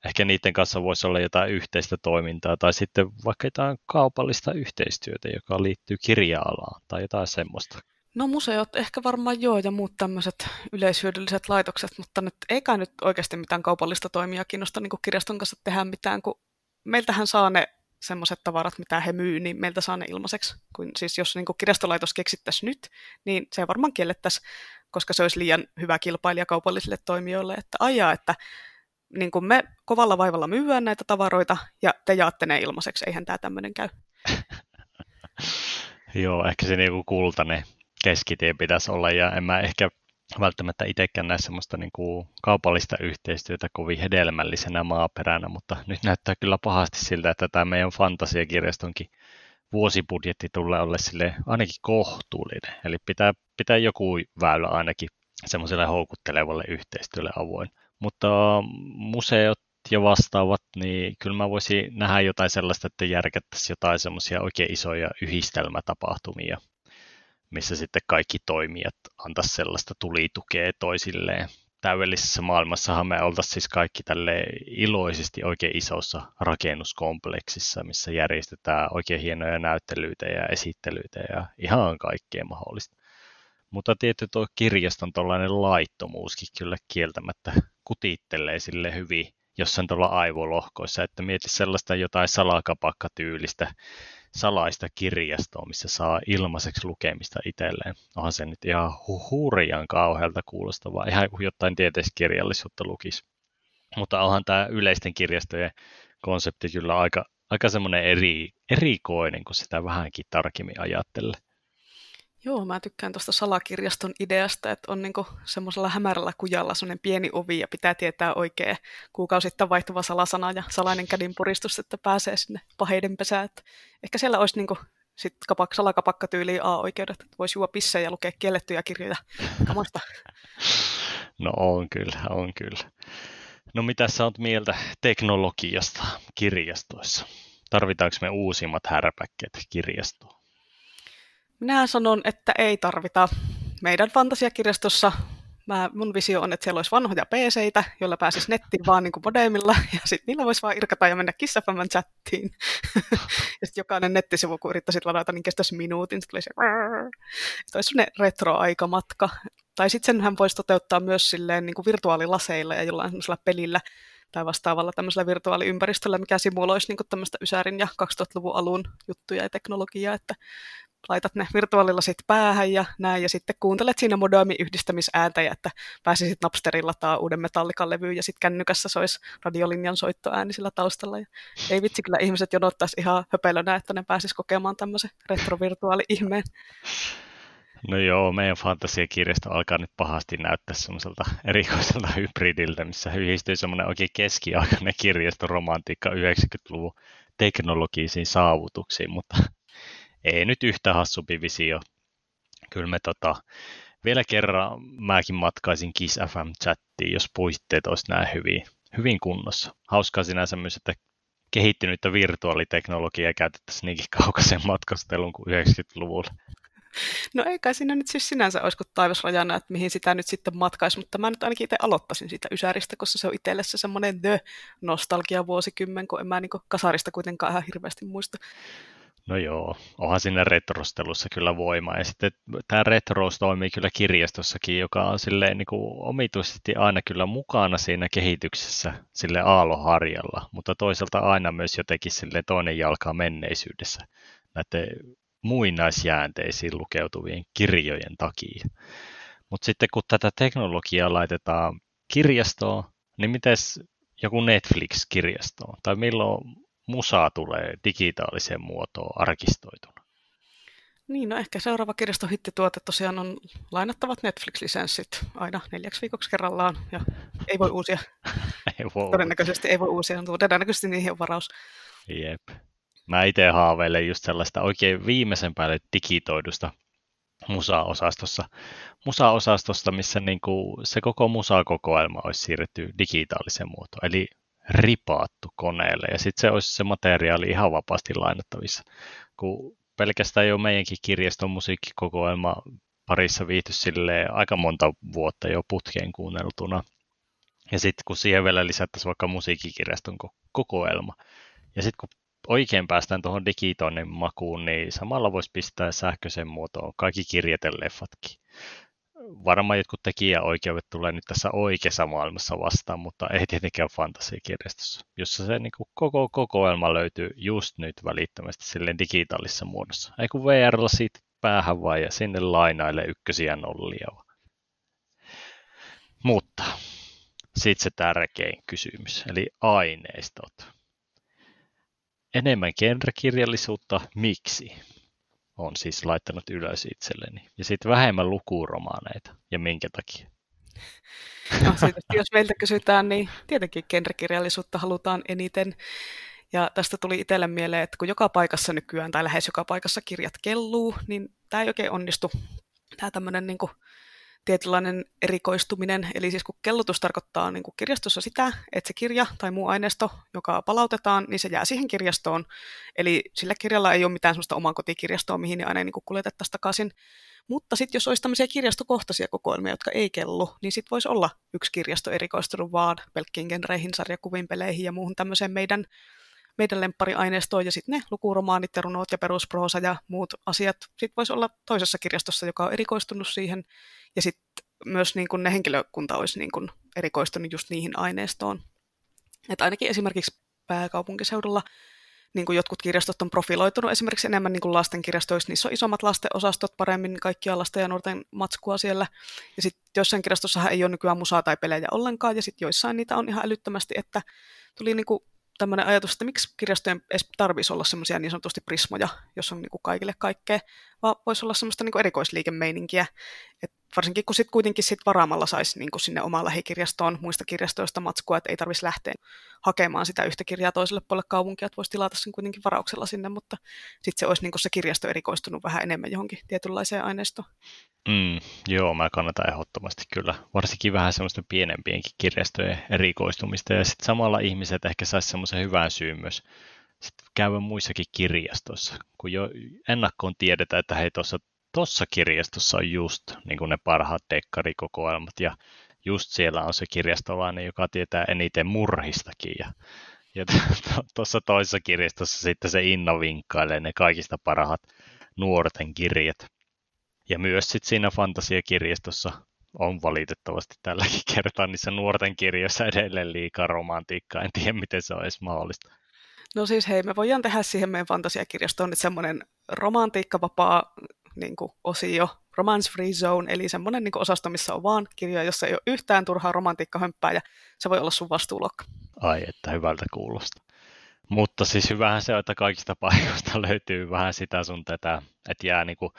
ehkä niiden kanssa voisi olla jotain yhteistä toimintaa tai sitten vaikka jotain kaupallista yhteistyötä, joka liittyy kirja-alaan tai jotain semmoista. No museot ehkä varmaan joo ja muut tämmöiset yleishyödylliset laitokset, mutta nyt eikä nyt oikeasti mitään kaupallista toimia kiinnosta niin kirjaston kanssa tehdä mitään, kun meiltähän saa ne semmoiset tavarat, mitä he myy, niin meiltä saa ne ilmaiseksi. Kun, siis jos niin kuin kirjastolaitos keksittäisi nyt, niin se varmaan kiellettäisiin, koska se olisi liian hyvä kilpailija kaupallisille toimijoille, että ajaa, että niin kuin me kovalla vaivalla myyään näitä tavaroita ja te jaatte ne ilmaiseksi, eihän tämä tämmöinen käy. Joo, ehkä se niinku kultainen keskitie pitäisi olla ja en mä ehkä välttämättä itsekään näe semmoista niin kuin kaupallista yhteistyötä kovin hedelmällisenä maaperänä, mutta nyt näyttää kyllä pahasti siltä, että tämä meidän fantasiakirjastonkin vuosibudjetti tulee olla sille ainakin kohtuullinen. Eli pitää, pitää joku väylä ainakin semmoiselle houkuttelevalle yhteistyölle avoin. Mutta museot ja vastaavat, niin kyllä mä voisin nähdä jotain sellaista, että järkättäisiin jotain semmoisia oikein isoja yhdistelmätapahtumia missä sitten kaikki toimijat antaisi sellaista tulitukea toisilleen. Täydellisessä maailmassahan me oltaisiin siis kaikki tälle iloisesti oikein isossa rakennuskompleksissa, missä järjestetään oikein hienoja näyttelyitä ja esittelyitä ja ihan kaikkea mahdollista. Mutta tietysti tuo kirjaston tuollainen laittomuuskin kyllä kieltämättä kutittelee sille hyvin jossain tuolla aivolohkoissa, että mieti sellaista jotain salakapakkatyylistä salaista kirjastoa, missä saa ilmaiseksi lukemista itselleen. Onhan se nyt ihan hurjan kauhealta kuulostavaa, ihan kuin jotain tieteiskirjallisuutta lukisi. Mutta onhan tämä yleisten kirjastojen konsepti kyllä aika, aika semmoinen eri, erikoinen, kun sitä vähänkin tarkemmin ajattelee. Joo, mä tykkään tuosta salakirjaston ideasta, että on niinku semmoisella hämärällä kujalla semmoinen pieni ovi ja pitää tietää oikea kuukausittain vaihtuva salasana ja salainen kädinpuristus, että pääsee sinne paheiden pesään. Että ehkä siellä olisi niinku sit kapak, salakapakkatyyliin A-oikeudet, että voisi juo pissejä ja lukea kiellettyjä kirjoja kamasta. No on kyllä, on kyllä. No mitä sä oot mieltä teknologiasta kirjastoissa? Tarvitaanko me uusimmat härpäkkeet kirjastoon? Minä sanon, että ei tarvita. Meidän fantasiakirjastossa mä, mun visio on, että siellä olisi vanhoja pc joilla pääsisi nettiin vaan niin kuin modemilla, ja sitten niillä voisi vaan irkata ja mennä kissafamman chattiin. ja sitten jokainen nettisivu, kun yrittäisit ladata, niin kestäisi minuutin, sitten se, olisi sellainen retro-aikamatka. Tai sitten senhän voisi toteuttaa myös silleen niin kuin virtuaalilaseilla ja jollain sellaisella pelillä, tai vastaavalla tämmöisellä virtuaaliympäristöllä, mikä simuloisi niin tämmöistä Ysärin ja 2000-luvun alun juttuja ja teknologiaa, että laitat ne virtuaalilasit päähän ja näin, ja sitten kuuntelet siinä modemin yhdistämisääntä, ja että pääsisit Napsterilla taa uuden metallikan levyyn, ja sitten kännykässä sois radiolinjan soittoääni sillä taustalla. Ja ei vitsi, kyllä ihmiset jonottaisi ihan höpelönä, että ne pääsis kokemaan tämmöisen retrovirtuaali-ihmeen. No joo, meidän fantasiakirjasto alkaa nyt pahasti näyttää semmoiselta erikoiselta hybridiltä, missä yhdistyy semmoinen oikein keskiaikainen kirjastoromantiikka 90-luvun teknologisiin saavutuksiin, mutta ei nyt yhtä hassumpi visio. Kyllä me tota, vielä kerran mäkin matkaisin Kiss FM chattiin, jos puitteet olisi näin hyvin, hyvin kunnossa. Hauskaa sinänsä myös, että kehittynyttä virtuaaliteknologiaa käytettäisiin niinkin kaukaisen matkasteluun kuin 90-luvulla. No ei kai siinä nyt siis sinänsä olisi kuin taivasrajana, että mihin sitä nyt sitten matkaisi, mutta mä nyt ainakin itse aloittaisin siitä Ysäristä, koska se on itselle se semmoinen the nostalgia vuosikymmen, kun en mä niin kasarista kuitenkaan ihan hirveästi muista. No joo, onhan sinne retrostelussa kyllä voimaa. Ja sitten tämä retrous toimii kyllä kirjastossakin, joka on silleen niin kuin omituisesti aina kyllä mukana siinä kehityksessä sille aaloharjalla, mutta toisaalta aina myös jotenkin sille toinen jalka menneisyydessä näiden muinaisjäänteisiin lukeutuvien kirjojen takia. Mutta sitten kun tätä teknologiaa laitetaan kirjastoon, niin miten joku Netflix-kirjastoon? Tai milloin musaa tulee digitaaliseen muotoon arkistoituna? Niin, no ehkä seuraava kirjastohittituote tosiaan on lainattavat Netflix-lisenssit aina neljäksi viikoksi kerrallaan, ja ei voi uusia. ei voi. Todennäköisesti ei voi uusia, mutta todennäköisesti niihin on varaus. Jep. Mä itse haaveilen just sellaista oikein viimeisen päälle digitoidusta musa-osastossa, musa-osastosta, missä niinku se koko musa-kokoelma olisi siirretty digitaaliseen muotoon. Eli ripaattu koneelle ja sitten se olisi se materiaali ihan vapaasti lainattavissa. Kun pelkästään jo meidänkin kirjaston musiikkikokoelma parissa viihty aika monta vuotta jo putkeen kuunneltuna. Ja sitten kun siihen vielä lisättäisiin vaikka musiikkikirjaston kokoelma, ja sitten kun oikein päästään tuohon digitoinnin makuun, niin samalla voisi pistää sähköisen muotoon kaikki kirjeteleffatkin varmaan jotkut tekijäoikeudet tulee nyt tässä oikeassa maailmassa vastaan, mutta ei tietenkään fantasiakirjastossa, jossa se niin kuin koko kokoelma löytyy just nyt välittömästi silleen digitaalisessa muodossa. Ei kun VR siitä päähän vai ja sinne lainaille ykkösiä nollia. Mutta sitten se tärkein kysymys, eli aineistot. Enemmän genrekirjallisuutta, miksi? On siis laittanut ylös itselleni. Ja sitten vähemmän lukuromaaneita. Ja minkä takia? No, jos meiltä kysytään, niin tietenkin genrekirjallisuutta halutaan eniten. Ja tästä tuli itselle mieleen, että kun joka paikassa nykyään, tai lähes joka paikassa kirjat kelluu, niin tämä ei oikein onnistu. Tämä tämmöinen niin tietynlainen erikoistuminen. Eli siis kun kellutus tarkoittaa niin kuin kirjastossa sitä, että se kirja tai muu aineisto, joka palautetaan, niin se jää siihen kirjastoon. Eli sillä kirjalla ei ole mitään sellaista omaa kotikirjastoa, mihin ne aina niin kuin kuljetettaisiin takaisin. Mutta sitten jos olisi tämmöisiä kirjastokohtaisia kokoelmia, jotka ei kellu, niin sitten voisi olla yksi kirjasto erikoistunut vaan pelkkiin genreihin, sarjakuviin, peleihin ja muuhun tämmöiseen meidän meidän lemppariaineistoon ja sitten ne lukuromaanit ja runot ja perusproosa ja muut asiat sitten voisi olla toisessa kirjastossa, joka on erikoistunut siihen ja sitten myös niin kun ne henkilökunta olisi niin kun erikoistunut just niihin aineistoon. Että ainakin esimerkiksi pääkaupunkiseudulla niin kuin jotkut kirjastot on profiloitunut esimerkiksi enemmän niin lastenkirjastoissa, niissä on isommat lastenosastot, paremmin kaikkia lasten ja nuorten matskua siellä. Ja sitten jossain kirjastossahan ei ole nykyään musaa tai pelejä ollenkaan, ja sitten joissain niitä on ihan älyttömästi, että tuli niin tämmöinen ajatus, että miksi kirjastojen edes tarvitsisi olla semmoisia niin sanotusti prismoja, jos on niin kuin kaikille kaikkea, vaan voisi olla semmoista niin kuin erikoisliikemeininkiä. Et varsinkin kun sitten kuitenkin sit varaamalla saisi niin sinne omaan lähikirjastoon muista kirjastoista matskua, että ei tarvitsisi lähteä hakemaan sitä yhtä kirjaa toiselle puolelle kaupunkia, että voisi tilata sen kuitenkin varauksella sinne, mutta sitten se olisi niin se kirjasto erikoistunut vähän enemmän johonkin tietynlaiseen aineistoon. Mm, joo, mä kannatan ehdottomasti kyllä. Varsinkin vähän semmoista pienempienkin kirjastojen erikoistumista ja sitten samalla ihmiset ehkä saisi semmoisen hyvän syyn myös sitten käydä muissakin kirjastoissa, kun jo ennakkoon tiedetään, että hei tuossa tossa kirjastossa on just niin kuin ne parhaat dekkarikokoelmat ja just siellä on se kirjastolainen, joka tietää eniten murhistakin ja, ja tuossa toisessa kirjastossa sitten se Inno vinkkailee ne kaikista parhaat nuorten kirjat. Ja myös sitten siinä fantasiakirjastossa on valitettavasti tälläkin kertaa niissä nuorten kirjoissa edelleen liikaa romantiikkaa. En tiedä, miten se on edes mahdollista. No siis hei, me voidaan tehdä siihen meidän fantasiakirjastoon nyt semmoinen romantiikkavapaa niin kuin, osio, Romance Free Zone, eli semmoinen niin kuin, osasto, missä on vaan kirjoja, jossa ei ole yhtään turhaa romantiikkahömppää, ja se voi olla sun vastuulokka. Ai, että hyvältä kuulosta. Mutta siis hyvähän se on, että kaikista paikoista löytyy vähän sitä sun tätä, että jää niin kuin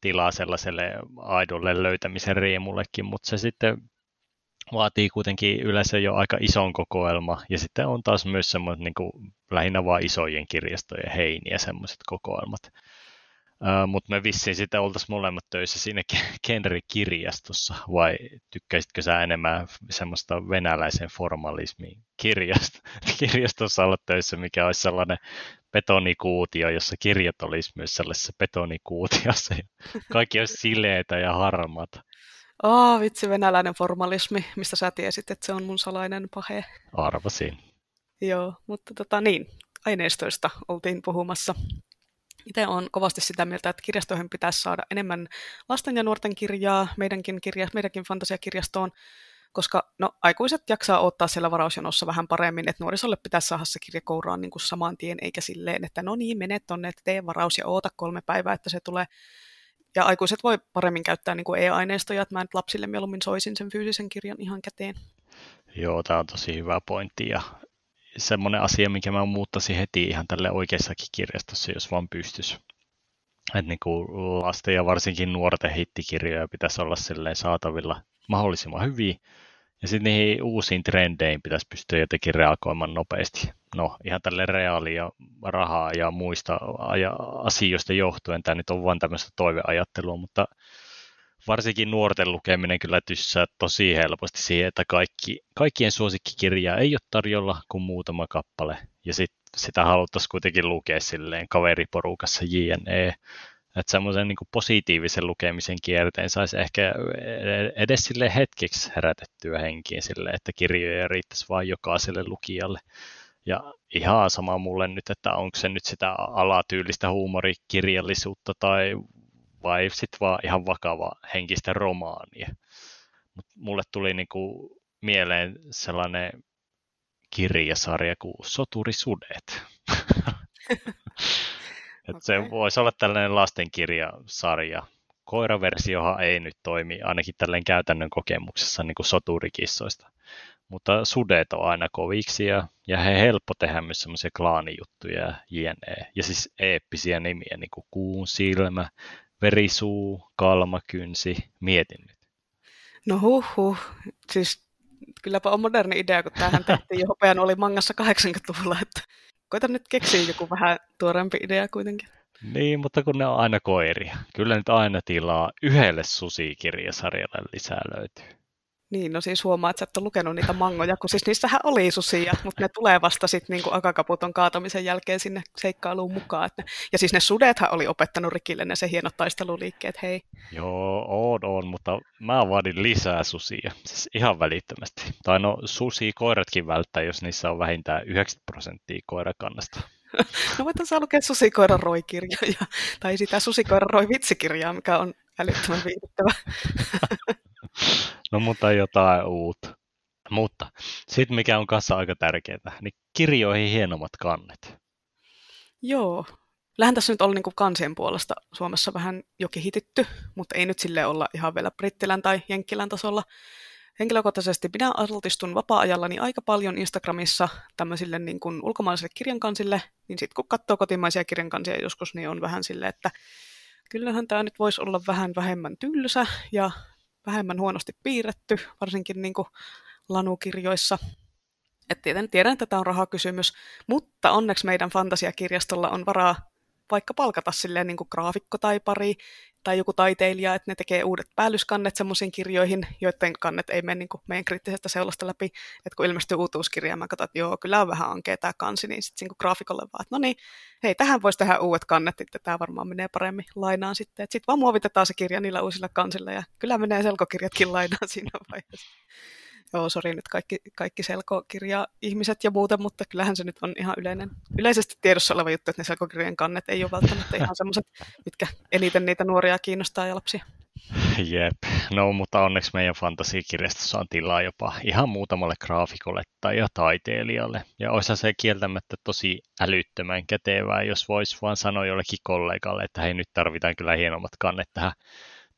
tilaa sellaiselle aidolle löytämisen riemullekin, mutta se sitten vaatii kuitenkin yleensä jo aika ison kokoelma, ja sitten on taas myös semmoiset niin kuin, lähinnä vain isojen kirjastojen heiniä semmoiset kokoelmat. Uh, mutta me vissiin sitten oltaisiin molemmat töissä siinä Kenri-kirjastossa, vai tykkäisitkö sä enemmän semmoista venäläisen formalismin kirjast, kirjastossa olla töissä, mikä olisi sellainen betonikuutio, jossa kirjat olisi myös sellaisessa betonikuutiossa. Kaikki olisi sileitä ja harmat. Oh, vitsi, venäläinen formalismi, mistä sä tiesit, että se on mun salainen pahe. Arvasin. Joo, mutta tota niin, aineistoista oltiin puhumassa. Itse olen kovasti sitä mieltä, että kirjastoihin pitäisi saada enemmän lasten ja nuorten kirjaa meidänkin, kirja, meidänkin fantasiakirjastoon, koska no, aikuiset jaksaa ottaa siellä varausjonossa vähän paremmin, että nuorisolle pitäisi saada se kirja kouraan niin kuin saman tien, eikä silleen, että no niin, mene tonne, että tee varaus ja oota kolme päivää, että se tulee. Ja aikuiset voi paremmin käyttää niin kuin e-aineistoja, että mä nyt lapsille mieluummin soisin sen fyysisen kirjan ihan käteen. Joo, tämä on tosi hyvä pointti ja semmoinen asia, mikä mä muuttaisin heti ihan tälle oikeassakin kirjastossa, jos vaan pystyisi. Että niin kuin lasten ja varsinkin nuorten hittikirjoja pitäisi olla saatavilla mahdollisimman hyvin. Ja sitten niihin uusiin trendeihin pitäisi pystyä jotenkin reagoimaan nopeasti. No ihan tälle reaalia rahaa ja muista asioista johtuen. Tämä nyt on vain tämmöistä toiveajattelua, mutta varsinkin nuorten lukeminen kyllä tyssää tosi helposti siihen, että kaikki, kaikkien suosikkikirjaa ei ole tarjolla kuin muutama kappale. Ja sit, sitä haluttaisiin kuitenkin lukea silleen kaveriporukassa JNE. Että semmoisen niin positiivisen lukemisen kierteen saisi ehkä edes sille hetkeksi herätettyä henkiin sille, että kirjoja riittäisi vain jokaiselle lukijalle. Ja ihan sama mulle nyt, että onko se nyt sitä alatyylistä huumorikirjallisuutta tai vai sitten vaan ihan vakava henkistä romaania. Mut mulle tuli niinku mieleen sellainen kirjasarja kuin Soturisudet. Et okay. Se voisi olla tällainen lastenkirjasarja. Koiraversiohan ei nyt toimi, ainakin tällainen käytännön kokemuksessa niin kuin soturikissoista. Mutta sudet on aina koviksi ja, ja he helppo tehdä myös semmoisia klaanijuttuja ja jne. Ja siis eeppisiä nimiä, niin kuin Kuun silmä, verisuu, kalmakynsi, mietin nyt. No huh huh, siis kylläpä on moderni idea, kun tämähän tehtiin jo hopean oli mangassa 80-luvulla, että koita nyt keksiä joku vähän tuorempi idea kuitenkin. Niin, mutta kun ne on aina koiria. Kyllä nyt aina tilaa yhdelle susikirjasarjalle lisää löytyy. Niin, no siis huomaa, että sä et ole lukenut niitä mangoja, kun siis niissähän oli susia, mutta ne tulee vasta sitten niin akakaputon kaatamisen jälkeen sinne seikkailuun mukaan. Että ne, ja siis ne sudethan oli opettanut Rikille ne se hienot taisteluliikkeet, hei. Joo, on, on, mutta mä vaadin lisää susia, siis ihan välittömästi. Tai no susi koiratkin välttää, jos niissä on vähintään 90 prosenttia koirakannasta. no voitan saa lukea susikoiran roikirjoja, tai sitä susikoiran roi vitsikirjaa, mikä on älyttömän viihdyttävä. No mutta jotain uutta. Mutta sitten mikä on kanssa aika tärkeää, niin kirjoihin hienommat kannet. Joo. Lähän tässä nyt ollut niin kansien puolesta Suomessa vähän jo kehititty, mutta ei nyt sille olla ihan vielä brittilän tai jenkkilän tasolla. Henkilökohtaisesti minä altistun vapaa-ajallani aika paljon Instagramissa tämmöisille niin kuin ulkomaalaisille kirjankansille, niin sitten kun katsoo kotimaisia kirjankansia joskus, niin on vähän sille, että kyllähän tämä nyt voisi olla vähän vähemmän tylsä ja vähemmän huonosti piirretty, varsinkin niin kuin lanukirjoissa. Et tiedän, tiedän, että tämä on rahakysymys, mutta onneksi meidän fantasiakirjastolla on varaa vaikka palkata silleen niin kuin graafikko tai pari tai joku taiteilija, että ne tekee uudet päällyskannet semmoisiin kirjoihin, joiden kannet ei mene niin kuin meidän kriittisestä seulasta läpi. Että kun ilmestyy uutuuskirja, mä katson, että joo, kyllä on vähän ankea tämä kansi, niin sitten niin graafikolle vaan, että no niin, hei, tähän voisi tehdä uudet kannet, että tämä varmaan menee paremmin lainaan sitten. Sitten vaan muovitetaan se kirja niillä uusilla kansilla ja kyllä menee selkokirjatkin lainaan siinä vaiheessa. Joo, sori nyt kaikki, kaikki selkokirja-ihmiset ja muuten, mutta kyllähän se nyt on ihan yleinen, yleisesti tiedossa oleva juttu, että ne selkokirjojen kannet ei ole välttämättä ihan semmoiset, mitkä eniten niitä nuoria kiinnostaa ja lapsia. Jep, no mutta onneksi meidän fantasikirjastossa on tilaa jopa ihan muutamalle graafikolle tai jo taiteilijalle. Ja olisi se kieltämättä tosi älyttömän kätevää, jos voisi vaan sanoa jollekin kollegalle, että hei nyt tarvitaan kyllä hienommat kannet tähän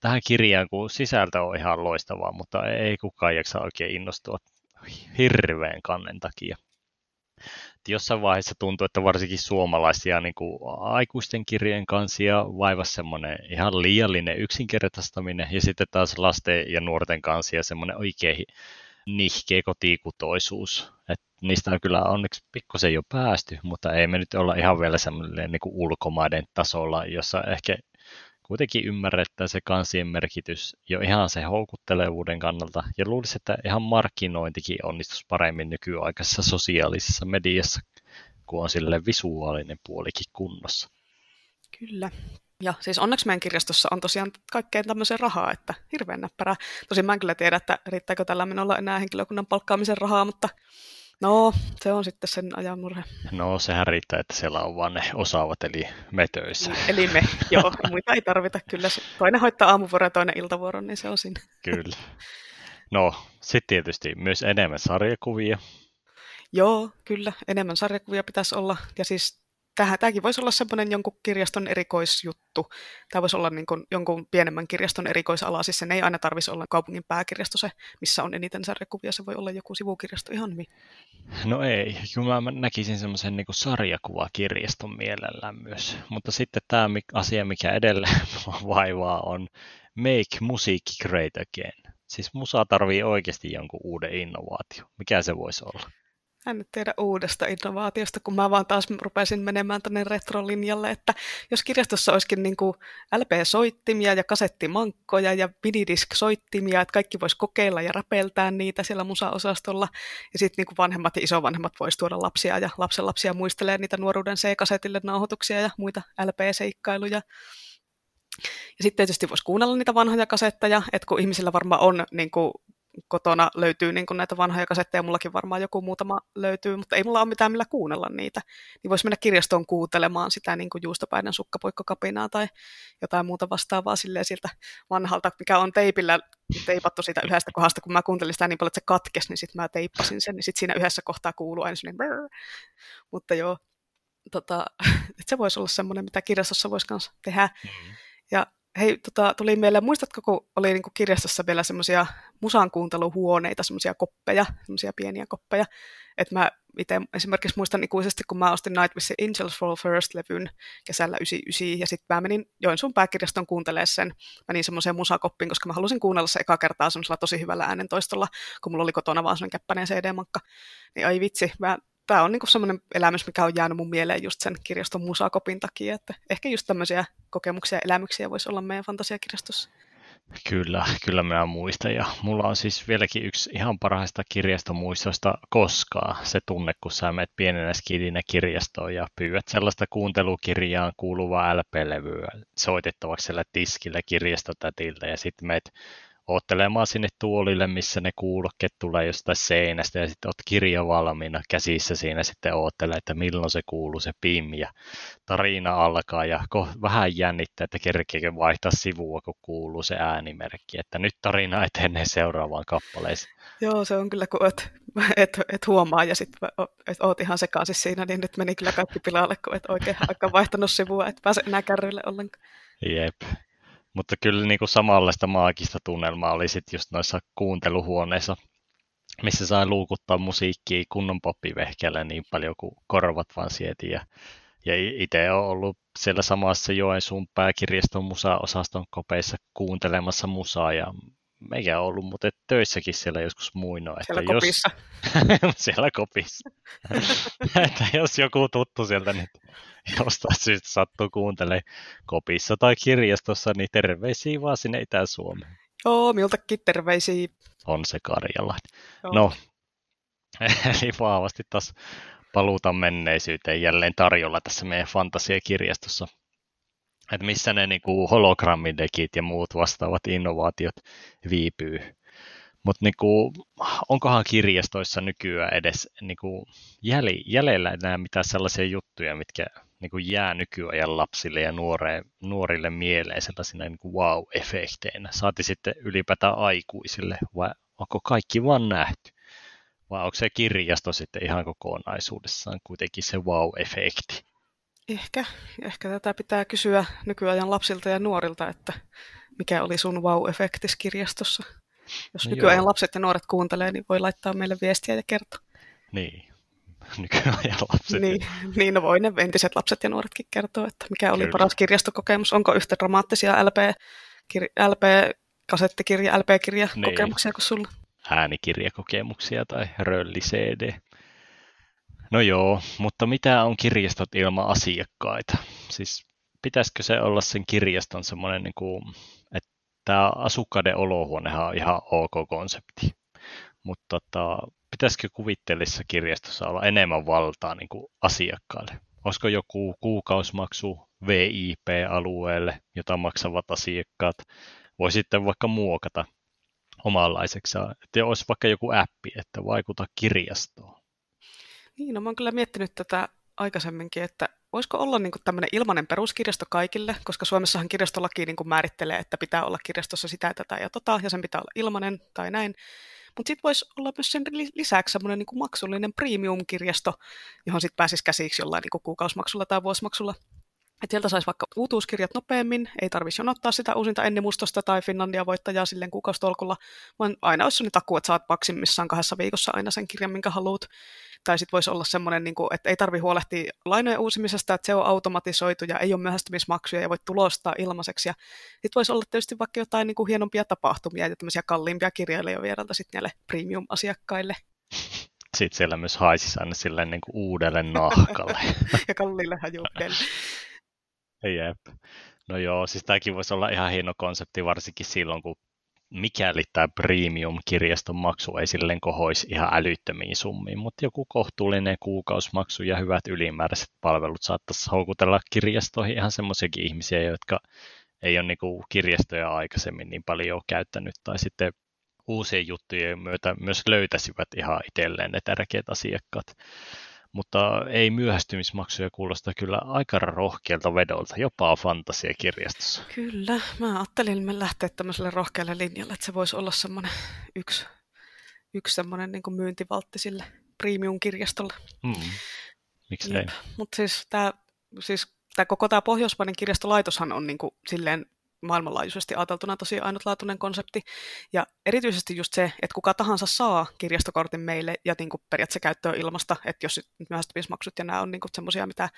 tähän kirjaan, kun sisältö on ihan loistavaa, mutta ei kukaan jaksa oikein innostua hirveän kannen takia. Jossain vaiheessa tuntuu, että varsinkin suomalaisia niin kuin aikuisten kirjojen kansia vaivasi semmoinen ihan liiallinen yksinkertaistaminen, ja sitten taas lasten ja nuorten kansia semmoinen oikein nihkeä kotikutoisuus. Et niistä on kyllä onneksi pikkusen jo päästy, mutta ei me nyt olla ihan vielä semmoinen niin kuin ulkomaiden tasolla, jossa ehkä kuitenkin ymmärrettää se kansien merkitys jo ihan se houkuttelevuuden kannalta, ja luulisin, että ihan markkinointikin onnistus paremmin nykyaikaisessa sosiaalisessa mediassa, kun on sille visuaalinen puolikin kunnossa. Kyllä. Ja siis onneksi meidän kirjastossa on tosiaan kaikkeen tämmöisen rahaa, että hirveän näppärää. Tosin mä en kyllä tiedä, että riittääkö tällä menolla enää henkilökunnan palkkaamisen rahaa, mutta No, se on sitten sen ajan murhe. No, sehän riittää, että siellä on vain ne osaavat, eli me töissä. Niin, eli me, joo. Muita ei tarvita kyllä. Toinen hoitaa aamuvuoron ja toinen iltavuoron, niin se on siinä. Kyllä. No, sitten tietysti myös enemmän sarjakuvia. Joo, kyllä. Enemmän sarjakuvia pitäisi olla. Ja siis tähän, tämäkin voisi olla semmoinen jonkun kirjaston erikoisjuttu. Tämä voisi olla niin kuin jonkun pienemmän kirjaston erikoisala. Siis sen ei aina tarvitsisi olla kaupungin pääkirjasto se, missä on eniten sarjakuvia. Se voi olla joku sivukirjasto ihan hyvin. No ei, kyllä mä näkisin semmoisen niin sarjakuvakirjaston mielellään myös. Mutta sitten tämä asia, mikä edelleen vaivaa, on Make Music Great Again. Siis musa tarvii oikeasti jonkun uuden innovaatio. Mikä se voisi olla? En nyt tiedä uudesta innovaatiosta, kun mä vaan taas rupesin menemään tänne retrolinjalle, että jos kirjastossa olisikin niin kuin LP-soittimia ja kasettimankkoja ja minidisk-soittimia, että kaikki voisi kokeilla ja räpeltää niitä siellä musaosastolla, ja sitten niin vanhemmat ja isovanhemmat voisi tuoda lapsia ja lapsenlapsia muistelee niitä nuoruuden C-kasetille nauhoituksia ja muita LP-seikkailuja. Ja sitten tietysti voisi kuunnella niitä vanhoja kasetteja, että kun ihmisillä varmaan on niin kuin kotona löytyy niin näitä vanhoja kasetteja, mullakin varmaan joku muutama löytyy, mutta ei mulla ole mitään millä kuunnella niitä. Niin voisi mennä kirjastoon kuuntelemaan sitä niin kuin juustopäinen sukkapoikkokapinaa tai jotain muuta vastaavaa silleen siltä vanhalta, mikä on teipillä teipattu siitä yhdestä kohdasta, kun mä kuuntelin sitä niin paljon, että se katkesi, niin sitten mä teippasin sen, niin sitten siinä yhdessä kohtaa kuuluu aina sellainen Mutta joo, tota, että se voisi olla semmoinen, mitä kirjastossa voisi myös tehdä. Mm-hmm. Ja hei, tota, tuli mieleen, muistatko, kun oli niin kuin kirjastossa vielä semmoisia musankuunteluhuoneita, semmoisia koppeja, semmoisia pieniä koppeja, että mä itse esimerkiksi muistan ikuisesti, kun mä ostin Nightwishin Angels Fall First-levyn kesällä 99, ja sitten mä menin Joensuun pääkirjaston kuuntelemaan sen, menin semmoiseen musakoppiin, koska mä halusin kuunnella se eka kertaa semmoisella tosi hyvällä äänentoistolla, kun mulla oli kotona vaan semmoinen käppäinen CD-mankka, niin ai vitsi, mä tämä on niinku semmoinen elämys, mikä on jäänyt mun mieleen just sen kirjaston musakopin takia, että ehkä just tämmöisiä kokemuksia ja elämyksiä voisi olla meidän fantasiakirjastossa. Kyllä, kyllä minä muistan. Ja mulla on siis vieläkin yksi ihan parhaista kirjastomuistoista koskaan se tunne, kun sä menet pienenä skidinä kirjastoon ja pyydät sellaista kuuntelukirjaan kuuluvaa LP-levyä soitettavaksi siellä tiskillä kirjastotätiltä ja sitten meet oottelemaan sinne tuolille, missä ne kuulokkeet tulee jostain seinästä ja sitten oot kirja valmiina käsissä siinä sitten oottelee, että milloin se kuuluu se pim ja tarina alkaa ja vähän jännittää, että kerkeekö vaihtaa sivua, kun kuuluu se äänimerkki, että nyt tarina etenee seuraavaan kappaleeseen. Joo, se on kyllä, kun et, et, et huomaa ja sitten et oot ihan sekaisin siinä, niin nyt meni kyllä kaikki pilalle, kun et oikein aika vaihtanut sivua, et pääse enää kärryille ollenkaan. Jep. Mutta kyllä niin kuin samanlaista maagista tunnelmaa oli sitten just noissa kuunteluhuoneissa, missä sai luukuttaa musiikkia kunnon poppivehkeellä niin paljon kuin korvat vaan sieti. Ja, ja itse olen ollut siellä samassa Joensuun pääkirjaston musa-osaston kopeissa kuuntelemassa musaa ja meikä on ollut muuten töissäkin siellä joskus muinoin. Siellä että kopissa. Jos, siellä kopissa. että jos joku tuttu sieltä niin jostain syystä sattuu kuuntelemaan kopissa tai kirjastossa, niin terveisiä vaan sinne Itä-Suomeen. Joo, miltäkin terveisiä. On se Karjala. No, eli vahvasti taas paluuta menneisyyteen jälleen tarjolla tässä meidän fantasiakirjastossa. Että missä ne niinku hologrammidekit ja muut vastaavat innovaatiot viipyy. Mutta niinku, onkohan kirjastoissa nykyään edes niinku jäli, jäljellä enää mitään sellaisia juttuja, mitkä niin kuin jää nykyajan lapsille ja nuore, nuorille mieleen sellaisina niin kuin wow-efekteinä. Saati sitten ylipäätään aikuisille, vai onko kaikki vaan nähty? Vai onko se kirjasto sitten ihan kokonaisuudessaan kuitenkin se wow-efekti? Ehkä, ehkä tätä pitää kysyä nykyajan lapsilta ja nuorilta, että mikä oli sun wow-efektis kirjastossa. Jos no nykyajan joo. lapset ja nuoret kuuntelee, niin voi laittaa meille viestiä ja kertoa. Niin, nykyajan lapset. Niin, niin no voi ne entiset lapset ja nuoretkin kertoa, että mikä oli Kyllä. paras kirjastokokemus. Onko yhtä dramaattisia LP, kir, LP kasettikirja, LP-kirja niin. kokemuksia kuin sulla? Äänikirjakokemuksia tai rölli CD. No joo, mutta mitä on kirjastot ilman asiakkaita? Siis pitäisikö se olla sen kirjaston semmoinen, niin kuin, tämä asukkaiden olohuonehan on ihan ok konsepti. Mutta tota, pitäisikö kuvitteellisessa kirjastossa olla enemmän valtaa niin kuin asiakkaille? Olisiko joku kuukausimaksu VIP-alueelle, jota maksavat asiakkaat voi sitten vaikka muokata omanlaiseksi, että olisi vaikka joku appi, että vaikuta kirjastoon. Niin, no mä oon kyllä miettinyt tätä aikaisemminkin, että voisiko olla niin kuin tämmöinen ilmainen peruskirjasto kaikille, koska Suomessahan kirjastolaki niin kuin määrittelee, että pitää olla kirjastossa sitä, tätä ja tota, ja sen pitää olla ilmainen tai näin. Mutta sitten voisi olla myös sen lisäksi semmoinen niin maksullinen premium-kirjasto, johon sitten pääsisi käsiksi jollain niin kuukausimaksulla tai vuosimaksulla. Et sieltä saisi vaikka uutuuskirjat nopeammin, ei tarvitsisi jonottaa sitä uusinta Ennimustosta tai Finlandia voittajaa silleen kuukausitolkulla, vaan aina olisi sellainen takuu, että saat maksimissaan kahdessa viikossa aina sen kirjan, minkä haluat. Tai sitten voisi olla semmoinen, niin että ei tarvi huolehtia lainojen uusimisesta, että se on automatisoitu ja ei ole myöhästymismaksuja ja voit tulostaa ilmaiseksi. Ja sitten voisi olla tietysti vaikka jotain niin kuin hienompia tapahtumia ja tämmöisiä kalliimpia kirjailijoita sitten näille premium-asiakkaille. Sitten siellä myös haisisi aina silleen niin kuin uudelle nahkalle. ja kalliille hajuudelle. Jep. No joo, siis tämäkin voisi olla ihan hieno konsepti, varsinkin silloin, kun mikäli tämä premium-kirjaston maksu ei silleen kohoisi ihan älyttömiin summiin, mutta joku kohtuullinen kuukausimaksu ja hyvät ylimääräiset palvelut saattaisi houkutella kirjastoihin ihan semmoisiakin ihmisiä, jotka ei ole niinku kirjastoja aikaisemmin niin paljon käyttänyt, tai sitten uusien juttujen myötä myös löytäisivät ihan itselleen ne tärkeät asiakkaat mutta ei myöhästymismaksuja kuulosta kyllä aika rohkealta vedolta, jopa fantasiakirjastossa. Kyllä, mä ajattelin että me lähteä tämmöiselle rohkealle linjalle, että se voisi olla semmoinen yksi, yksi semmoinen niin myyntivaltti sille premium-kirjastolle. Hmm. Miksi ei? Mutta siis tämä siis tää koko tämä pohjoismainen kirjastolaitoshan on niin kuin silleen maailmanlaajuisesti ajateltuna tosi ainutlaatuinen konsepti. Ja erityisesti just se, että kuka tahansa saa kirjastokortin meille ja niin kuin periaatteessa käyttöön ilmasta, että jos myöhästymismaksut ja nämä on niin semmoisia, mitä,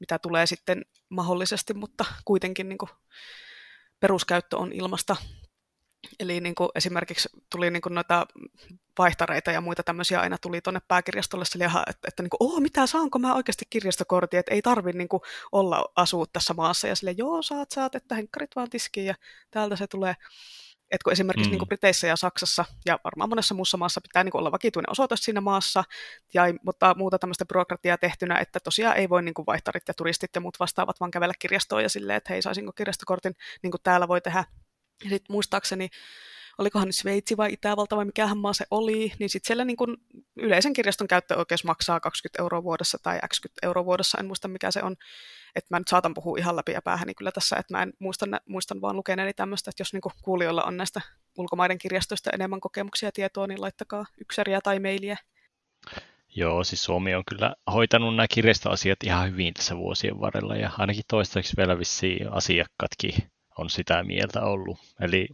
mitä tulee sitten mahdollisesti, mutta kuitenkin niin kuin peruskäyttö on ilmasta, Eli niin kuin esimerkiksi tuli niin kuin noita vaihtareita ja muita tämmöisiä aina tuli tuonne pääkirjastolle sille, että, että niin kuin, oh, mitä, saanko mä oikeasti kirjastokortin, että ei tarvi niin kuin olla asua tässä maassa. Ja sille, joo, saat, saat, että henkkarit vaan tiskiin ja täältä se tulee. Että kun esimerkiksi mm. niin kuin Briteissä ja Saksassa ja varmaan monessa muussa maassa pitää niin kuin olla vakituinen osoite siinä maassa, ja mutta muuta tämmöistä byrokratiaa tehtynä, että tosiaan ei voi niin kuin vaihtarit ja turistit ja muut vastaavat vaan kävellä kirjastoon ja silleen, että hei, saisinko kirjastokortin, niin kuin täällä voi tehdä. Ja sitten muistaakseni olikohan nyt Sveitsi vai Itävalta vai mikähän maa se oli, niin sitten siellä niin kuin yleisen kirjaston käyttöoikeus maksaa 20 euroa vuodessa tai x euroa vuodessa, en muista mikä se on. Että mä nyt saatan puhua ihan läpi ja päähäni kyllä tässä, että mä en muistan, muistan vaan lukeneeni tämmöistä, että jos niin kuulijoilla on näistä ulkomaiden kirjastoista enemmän kokemuksia ja tietoa, niin laittakaa ykseriä tai mailia. Joo, siis Suomi on kyllä hoitanut nämä kirjastoasiat ihan hyvin tässä vuosien varrella ja ainakin toistaiseksi vielä vissiin asiakkaatkin on sitä mieltä ollut. Eli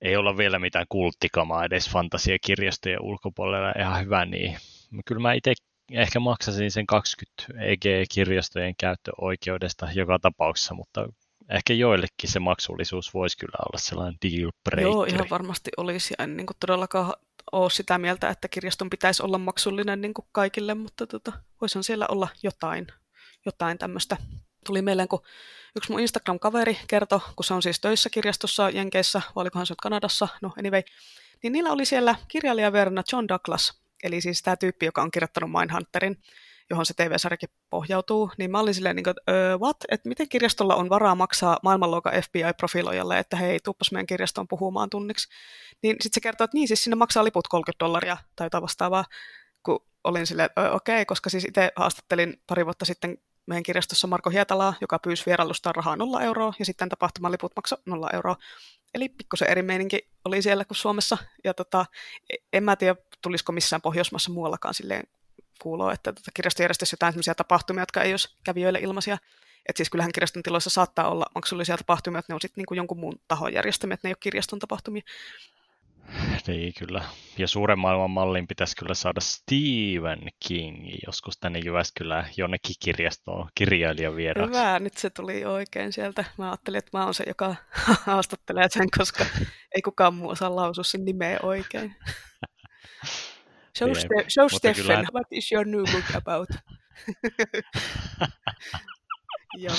ei olla vielä mitään kulttikamaa edes fantasiakirjastojen ulkopuolella ihan hyvä, niin kyllä mä itse ehkä maksasin sen 20 EG-kirjastojen käyttöoikeudesta joka tapauksessa, mutta ehkä joillekin se maksullisuus voisi kyllä olla sellainen deal breaker. Joo, ihan varmasti olisi. En niin kuin todellakaan ole sitä mieltä, että kirjaston pitäisi olla maksullinen niin kuin kaikille, mutta tota, voisihan siellä olla jotain, jotain tämmöistä. Tuli mieleen, kun yksi mun Instagram-kaveri kertoi, kun se on siis töissä kirjastossa Jenkeissä, vai olikohan se nyt Kanadassa, no anyway, niin niillä oli siellä kirjailijaverna John Douglas, eli siis tämä tyyppi, joka on kirjoittanut Mindhunterin, johon se TV-sarjakin pohjautuu, niin mä olin silleen, niin kuin, että what? Että miten kirjastolla on varaa maksaa maailmanluokan FBI-profiloijalle, että hei, tuppas meidän kirjastoon puhumaan tunniksi. Niin sitten se kertoo, että niin, siis sinne maksaa liput 30 dollaria tai jotain vastaavaa, kun olin silleen, okei, okay, koska siis itse haastattelin pari vuotta sitten meidän kirjastossa Marko Hietalaa, joka pyysi vierailustaan rahaa 0 euroa, ja sitten tapahtuman liput maksoi 0 euroa. Eli pikkusen eri meininki oli siellä kuin Suomessa, ja tota, en mä tiedä, tulisiko missään Pohjoismaassa muuallakaan silleen kuuluu, että tota kirjasto järjestäisi jotain sellaisia tapahtumia, jotka ei olisi kävijöille ilmaisia. Että siis kyllähän kirjaston tiloissa saattaa olla maksullisia tapahtumia, että ne on sitten niin jonkun muun tahon järjestämiä, että ne ei ole kirjaston tapahtumia. Niin, kyllä. Ja suuren maailman mallin pitäisi kyllä saada Stephen King joskus tänne Jyväskylään jonnekin kirjastoon kirjailijavieraaksi. Hyvä, nyt se tuli oikein sieltä. Mä ajattelin, että mä oon se, joka haastattelee sen, koska ei kukaan muu osaa lausua sen nimeä oikein. Show, Ste- show Steffen, kyllä... what is your new book about? joo.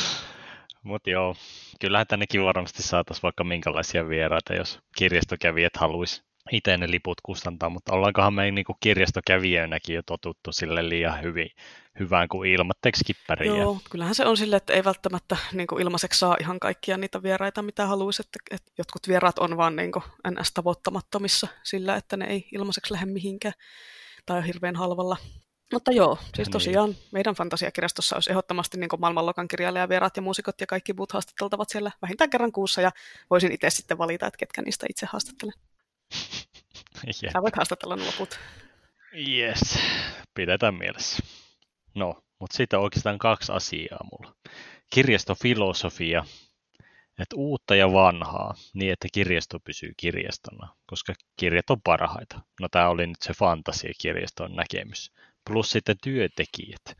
Mutta joo, kyllähän tännekin varmasti saataisiin vaikka minkälaisia vieraita, jos kirjastokävijät haluaisi itse ne liput kustantaa, mutta ollaankohan me niin kirjastokävijöinäkin jo totuttu sille liian hyvin, hyvään kuin ilmatteeksi kippäriä. Joo, kyllähän se on sille, että ei välttämättä niin kuin ilmaiseksi saa ihan kaikkia niitä vieraita, mitä haluaisi, että, että jotkut vieraat on vaan niin kuin ns-tavoittamattomissa sillä, että ne ei ilmaiseksi lähde mihinkään tai on hirveän halvalla. Mutta joo, siis niin. tosiaan meidän fantasiakirjastossa olisi ehdottomasti niin maailmanluokan kirjailijavieraat ja muusikot ja kaikki muut haastateltavat siellä vähintään kerran kuussa ja voisin itse sitten valita, että ketkä niistä itse haastattelen. Jep. Sä voit haastatella loput. Yes, pidetään mielessä. No, mutta sitten oikeastaan kaksi asiaa mulla. Kirjastofilosofia, että uutta ja vanhaa, niin että kirjasto pysyy kirjastona, koska kirjat on parhaita. No tämä oli nyt se fantasiakirjaston näkemys. Plus sitten työntekijät.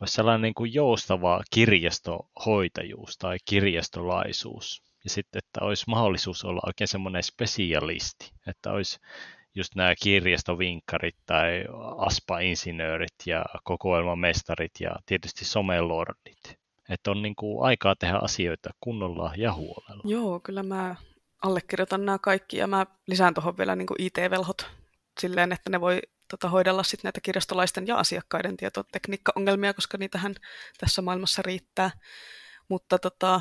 Olisi sellainen niin kuin joustava kirjastohoitajuus tai kirjastolaisuus. Ja sitten, että olisi mahdollisuus olla oikein semmoinen spesialisti, että olisi just nämä kirjastovinkkarit tai aspa-insinöörit ja kokoelmamestarit ja tietysti somelordit. Että on niin kuin aikaa tehdä asioita kunnolla ja huolella. Joo, kyllä mä allekirjoitan nämä kaikki ja mä lisään tuohon vielä niin IT-velhot silleen, että ne voi tota, hoidella sit näitä kirjastolaisten ja asiakkaiden tietotekniikkaongelmia, koska niitähän tässä maailmassa riittää. Mutta tota,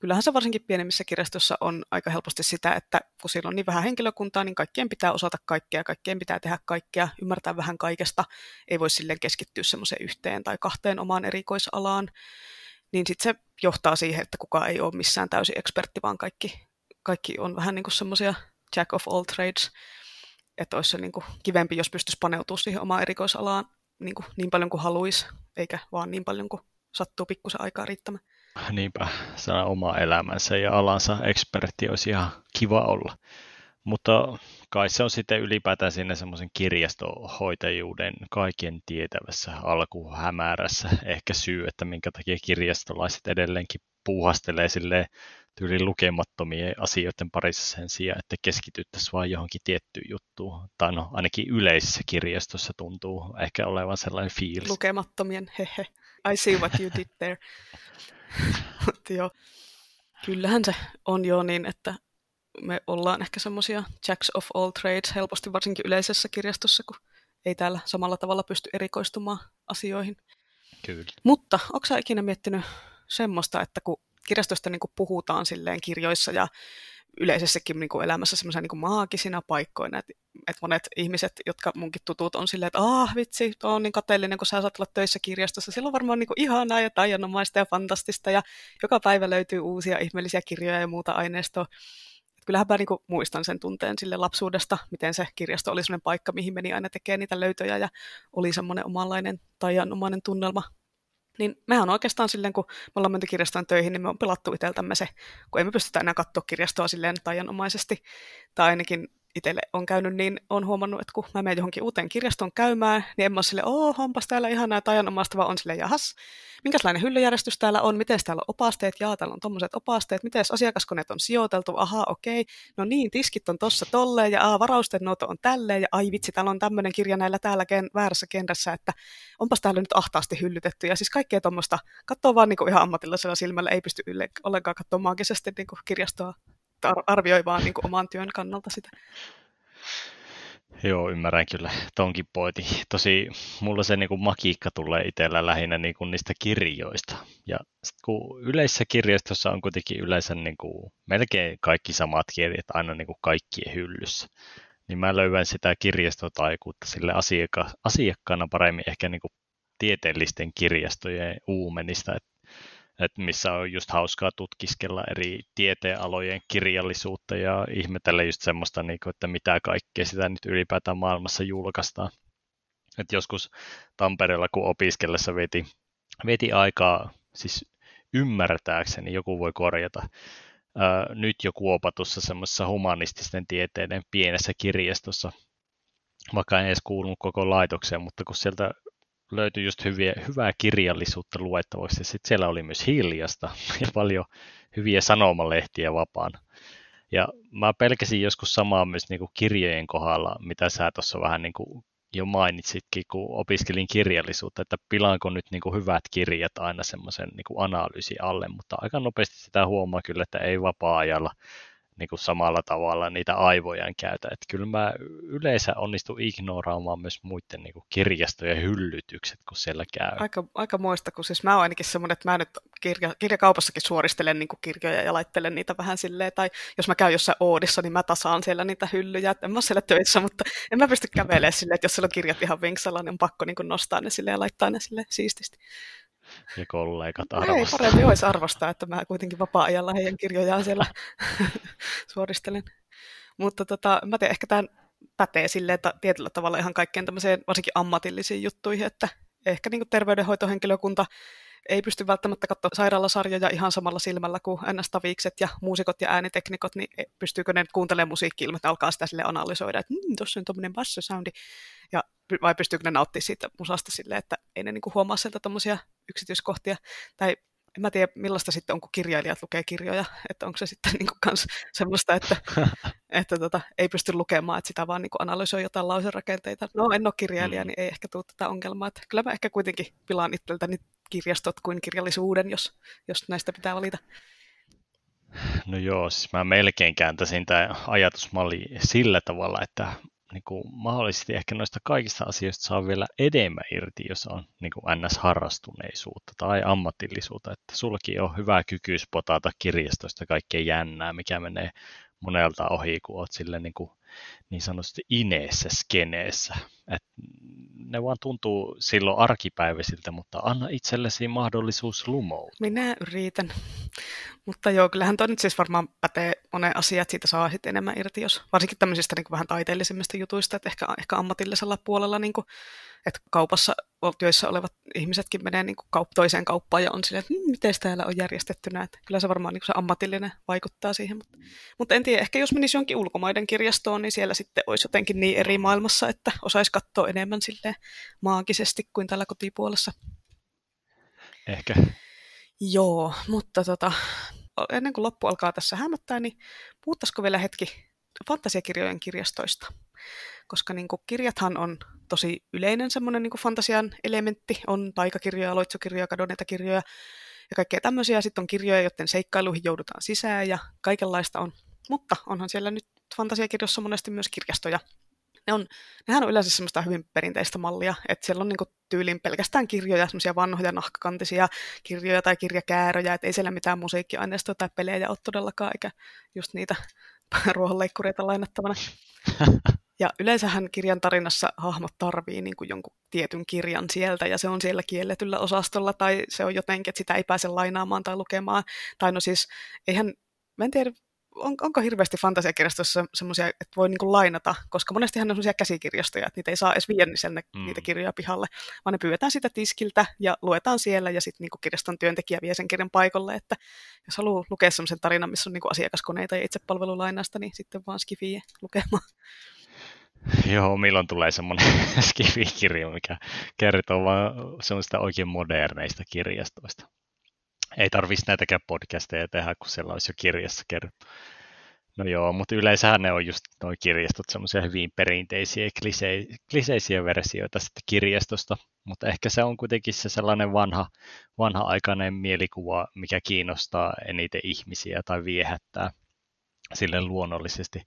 kyllähän se varsinkin pienemmissä kirjastossa on aika helposti sitä, että kun siellä on niin vähän henkilökuntaa, niin kaikkien pitää osata kaikkea, kaikkien pitää tehdä kaikkea, ymmärtää vähän kaikesta. Ei voi silleen keskittyä semmoiseen yhteen tai kahteen omaan erikoisalaan. Niin sitten se johtaa siihen, että kukaan ei ole missään täysin ekspertti, vaan kaikki, kaikki on vähän niin kuin semmoisia jack of all trades. Että olisi se niin kuin kivempi, jos pystyisi paneutumaan siihen omaan erikoisalaan niin, kuin niin paljon kuin haluaisi, eikä vaan niin paljon kuin sattuu pikkusen aikaa riittämään. Niinpä, se oma elämänsä ja alansa ekspertti olisi ihan kiva olla. Mutta kai se on sitten ylipäätään sinne semmoisen kirjastohoitajuuden kaiken tietävässä alkuhämärässä ehkä syy, että minkä takia kirjastolaiset edelleenkin puuhastelee tyyli lukemattomien asioiden parissa sen sijaan, että keskityttäisiin vain johonkin tiettyyn juttuun. Tai no ainakin yleisessä kirjastossa tuntuu ehkä olevan sellainen fiilis. Lukemattomien, hehe. I see what you did there. Mutta joo, kyllähän se on jo niin, että me ollaan ehkä semmoisia jacks of all trades helposti varsinkin yleisessä kirjastossa, kun ei täällä samalla tavalla pysty erikoistumaan asioihin. Kyllä. Mutta onko sä ikinä miettinyt semmoista, että kun kirjastosta niin kuin puhutaan silleen kirjoissa ja yleisessäkin niin kuin elämässä semmoisia niin maagisina paikkoina, että, että monet ihmiset, jotka munkin tutut on silleen, että ah vitsi, tuo on niin kateellinen, kun sä saat olla töissä kirjastossa, silloin varmaan niin kuin ihanaa ja taianomaista ja fantastista ja joka päivä löytyy uusia ihmeellisiä kirjoja ja muuta aineistoa. Että kyllähän mä niin kuin muistan sen tunteen sille lapsuudesta, miten se kirjasto oli sellainen paikka, mihin meni aina tekemään niitä löytöjä ja oli semmoinen omanlainen taianomainen tunnelma niin mehän oikeastaan silleen, kun me ollaan menty kirjastoon töihin, niin me on pelattu itseltämme se, kun emme pystytä enää katsoa kirjastoa silleen taianomaisesti, tai ainakin itselle on käynyt niin, on huomannut, että kun mä menen johonkin uuteen kirjastoon käymään, niin en mä ole silleen, oh, onpas täällä ihanaa ja taianomasta, vaan on silleen, jahas, minkälainen hyllyjärjestys täällä on, miten täällä on opasteet, jaa, täällä on tommoset opasteet, miten asiakaskoneet on sijoiteltu, aha, okei, no niin, tiskit on tossa tolleen, ja aa, varausten noto on tälleen, ja ai vitsi, täällä on tämmöinen kirja näillä täällä gen- väärässä kenrässä, että onpas täällä nyt ahtaasti hyllytetty, ja siis kaikkea tuommoista, katsoo vaan niin kuin ihan ammatillisella silmällä, ei pysty ollenkaan katsoa maagisesti niin kirjastoa arvioi vaan niin kuin oman työn kannalta sitä. Joo, ymmärrän kyllä tonkin pointin. Tosi mulla se niin kuin makiikka tulee itsellä lähinnä niin kuin niistä kirjoista. Ja kun yleisessä kirjastossa on kuitenkin yleensä niin kuin melkein kaikki samat kirjat aina niin kuin kaikkien hyllyssä, niin mä löydän sitä kirjastotaikuutta sille asiakka- asiakkaana paremmin ehkä niin kuin tieteellisten kirjastojen uumenista, että että missä on just hauskaa tutkiskella eri tieteenalojen kirjallisuutta ja ihmetellä just semmoista, niin kuin, että mitä kaikkea sitä nyt ylipäätään maailmassa julkaistaan. Et joskus Tampereella, kun opiskellessa veti, veti aikaa, siis ymmärtääkseni, joku voi korjata, ää, nyt jo kuopatussa semmoisessa humanististen tieteiden pienessä kirjastossa, vaikka en edes kuulunut koko laitokseen, mutta kun sieltä löytyi just hyviä, hyvää kirjallisuutta luettavaksi. Sitten siellä oli myös hiljasta ja paljon hyviä sanomalehtiä vapaana. Ja mä pelkäsin joskus samaa myös niin kuin kirjojen kohdalla, mitä sä tuossa vähän niin kuin jo mainitsitkin, kun opiskelin kirjallisuutta, että pilaanko nyt niin kuin hyvät kirjat aina semmoisen niin analyysi alle, mutta aika nopeasti sitä huomaa kyllä, että ei vapaa-ajalla niin kuin samalla tavalla niitä aivojen käytä. Että kyllä mä yleensä onnistun ignoraamaan myös muiden niin kuin kirjastojen hyllytykset, kun siellä käy. Aika, aika muista, kun siis mä oon ainakin semmoinen, että mä nyt kirja, kirjakaupassakin suoristelen niin kuin kirjoja ja laittelen niitä vähän silleen, tai jos mä käyn jossain Oodissa, niin mä tasaan siellä niitä hyllyjä, että en mä ole siellä töissä, mutta en mä pysty kävelemään silleen, että jos siellä on kirjat ihan vinksalla, niin on pakko niin kuin nostaa ne silleen ja laittaa ne sille siististi ja kollegat arvostaa. Ei, parempi olisi arvostaa, että mä kuitenkin vapaa-ajalla heidän kirjojaan siellä suoristelen. Mutta tota, mä tiedän, ehkä tämä pätee silleen, että tietyllä tavalla ihan kaikkeen tämmöiseen varsinkin ammatillisiin juttuihin, että ehkä niin terveydenhoitohenkilökunta ei pysty välttämättä katsoa sairaalasarjoja ihan samalla silmällä kuin NS-tavikset ja muusikot ja ääniteknikot, niin pystyykö ne kuuntelemaan musiikki ilman, että alkaa sitä sille analysoida, että mmm, tuossa on tuommoinen bassosoundi, ja vai pystyykö ne nauttimaan siitä musasta silleen, että ei ne niinku huomaa sieltä tuommoisia yksityiskohtia, tai en mä tiedä millaista sitten on, kun kirjailijat lukee kirjoja, että onko se sitten niinku kans semmoista, että, että tota, ei pysty lukemaan, että sitä vaan niinku analysoi jotain lauserakenteita. No en ole kirjailija, mm. niin ei ehkä tule tätä ongelmaa. Että kyllä mä ehkä kuitenkin pilaan itseltäni kirjastot kuin kirjallisuuden, jos, jos näistä pitää valita. No joo, siis mä melkein kääntäisin tämä ajatusmalli sillä tavalla, että niin kuin mahdollisesti ehkä noista kaikista asioista saa vielä enemmän irti, jos on niin kuin NS-harrastuneisuutta tai ammatillisuutta. Että sullakin on hyvä kyky spotata kirjastosta kaikkea jännää, mikä menee monelta ohi, kun olet sille niin, kuin, niin sanotusti ineessä skeneessä. Et ne vaan tuntuu silloin arkipäiväisiltä, mutta anna itsellesi mahdollisuus lumoutua. Minä yritän. Mutta joo, kyllähän toi nyt siis varmaan pätee monen asiat, siitä saa sitten enemmän irti, jos varsinkin tämmöisistä niin vähän taiteellisimmista jutuista, että ehkä, ehkä ammatillisella puolella, niin kuin, että kaupassa työssä olevat ihmisetkin menee niin kuin kaup- toiseen kauppaan ja on silleen, että hm, miten täällä on järjestettynä, että kyllä se varmaan niin kuin se ammatillinen vaikuttaa siihen, mutta, mutta en tiedä, ehkä jos menisi jonkin ulkomaiden kirjastoon, niin siellä sitten olisi jotenkin niin eri maailmassa, että osaisi katsoa enemmän silleen maagisesti kuin tällä kotipuolessa. Ehkä. Joo, mutta tota, ennen kuin loppu alkaa tässä hämöttää, niin puhuttaisiko vielä hetki fantasiakirjojen kirjastoista? Koska niin kuin, kirjathan on tosi yleinen semmoinen niin fantasian elementti. On taikakirjoja, loitsukirjoja, kadonneita kirjoja ja kaikkea tämmöisiä. Sitten on kirjoja, joiden seikkailuihin joudutaan sisään ja kaikenlaista on. Mutta onhan siellä nyt fantasiakirjossa monesti myös kirjastoja. Ne on, nehän on yleensä semmoista hyvin perinteistä mallia, että siellä on niinku tyylin pelkästään kirjoja, semmoisia vanhoja nahkakantisia kirjoja tai kirjakääröjä, että ei siellä mitään musiikkiaineistoa tai pelejä ole todellakaan, eikä just niitä ruohonleikkureita lainattavana. Ja yleensähän kirjan tarinassa hahmot tarvii niin kuin jonkun tietyn kirjan sieltä, ja se on siellä kielletyllä osastolla, tai se on jotenkin, että sitä ei pääse lainaamaan tai lukemaan. Tai no siis, eihän, mä en tiedä, on, onko hirveästi fantasiakirjastossa semmoisia, että voi niinku lainata, koska monestihan ne on semmoisia käsikirjastoja, että niitä ei saa edes viedä niin mm. niitä kirjoja pihalle, vaan ne pyydetään sitä tiskiltä ja luetaan siellä ja sitten niinku kirjaston työntekijä vie sen kirjan paikalle, että jos haluaa lukea semmoisen tarinan, missä on niinku asiakaskoneita ja itsepalvelulainasta, niin sitten vaan skifiä lukemaan. Joo, milloin tulee semmoinen skifi-kirja, mikä kertoo vaan semmoista oikein moderneista kirjastoista ei tarvitsisi näitäkään podcasteja tehdä, kun siellä olisi jo kirjassa kerrottu. No joo, mutta yleensähän ne on just nuo kirjastot semmoisia hyvin perinteisiä klise- kliseisiä versioita sitten kirjastosta, mutta ehkä se on kuitenkin se sellainen vanha, vanha-aikainen mielikuva, mikä kiinnostaa eniten ihmisiä tai viehättää sille luonnollisesti.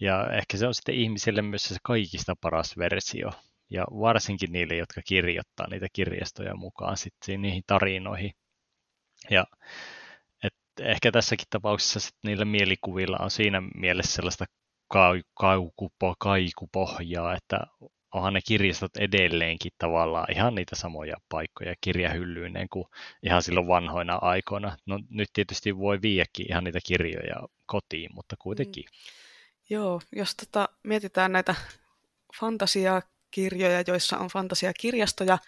Ja ehkä se on sitten ihmisille myös se kaikista paras versio, ja varsinkin niille, jotka kirjoittaa niitä kirjastoja mukaan sitten niihin tarinoihin. Ja et ehkä tässäkin tapauksessa sit niillä mielikuvilla on siinä mielessä sellaista kaukupo, kaikupohjaa, että onhan ne kirjastot edelleenkin tavallaan ihan niitä samoja paikkoja kirjahyllyineen kuin ihan silloin vanhoina aikoina. No nyt tietysti voi viiäkin ihan niitä kirjoja kotiin, mutta kuitenkin. Mm. Joo, jos tota, mietitään näitä fantasiakirjoja, joissa on fantasiakirjastoja,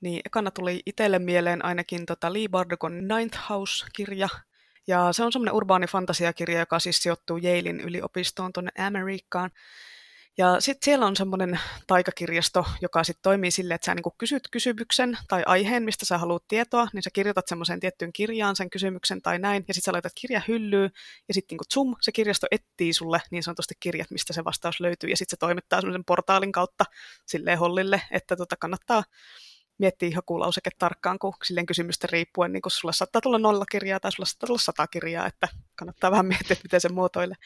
niin ekana tuli itselle mieleen ainakin tota Lee Bardugon Ninth House-kirja, ja se on semmoinen urbaani fantasiakirja, joka siis sijoittuu Yalein yliopistoon tuonne Amerikkaan. Ja sitten siellä on semmoinen taikakirjasto, joka sitten toimii silleen, että sä niinku kysyt kysymyksen tai aiheen, mistä sä haluat tietoa, niin sä kirjoitat semmoiseen tiettyyn kirjaan sen kysymyksen tai näin, ja sitten sä laitat kirja hyllyyn, ja sitten niinku zoom, se kirjasto etsii sulle niin sanotusti kirjat, mistä se vastaus löytyy, ja sitten se toimittaa semmoisen portaalin kautta silleen hollille, että tota kannattaa miettii hakulauseke tarkkaan, kun silleen kysymystä riippuen, niin kun sulla saattaa tulla nolla kirjaa tai sulla saattaa tulla sata kirjaa, että kannattaa vähän miettiä, että miten se muotoilee.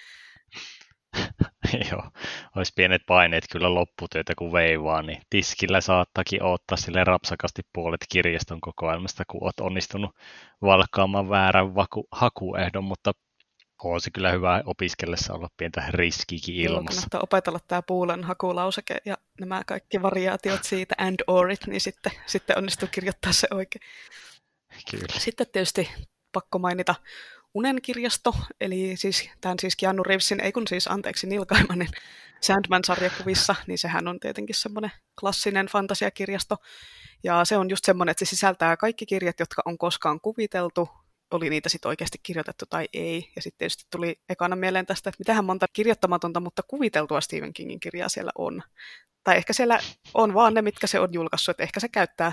Joo, olisi pienet paineet kyllä lopputyötä kun veivaa, niin tiskillä saattakin ottaa sille rapsakasti puolet kirjaston kokoelmasta, kun olet onnistunut valkkaamaan väärän vaku- hakuehdon, mutta on se kyllä hyvä opiskellessa olla pientä riskikin ilmassa. Joo, kannattaa opetella tämä puulen hakulauseke ja nämä kaikki variaatiot siitä and or it, niin sitten, sitten onnistuu kirjoittaa se oikein. Kyllä. Sitten tietysti pakko mainita Unen kirjasto, eli siis, tämän siis Keanu Reevesin, ei kun siis anteeksi Neil Gaimanin Sandman-sarjakuvissa, niin sehän on tietenkin semmoinen klassinen fantasiakirjasto. Ja se on just semmoinen, että se sisältää kaikki kirjat, jotka on koskaan kuviteltu, oli niitä sitten oikeasti kirjoitettu tai ei. Ja sitten tietysti tuli ekana mieleen tästä, että mitähän monta kirjoittamatonta, mutta kuviteltua Stephen Kingin kirjaa siellä on. Tai ehkä siellä on vaan ne, mitkä se on julkaissut, että ehkä se käyttää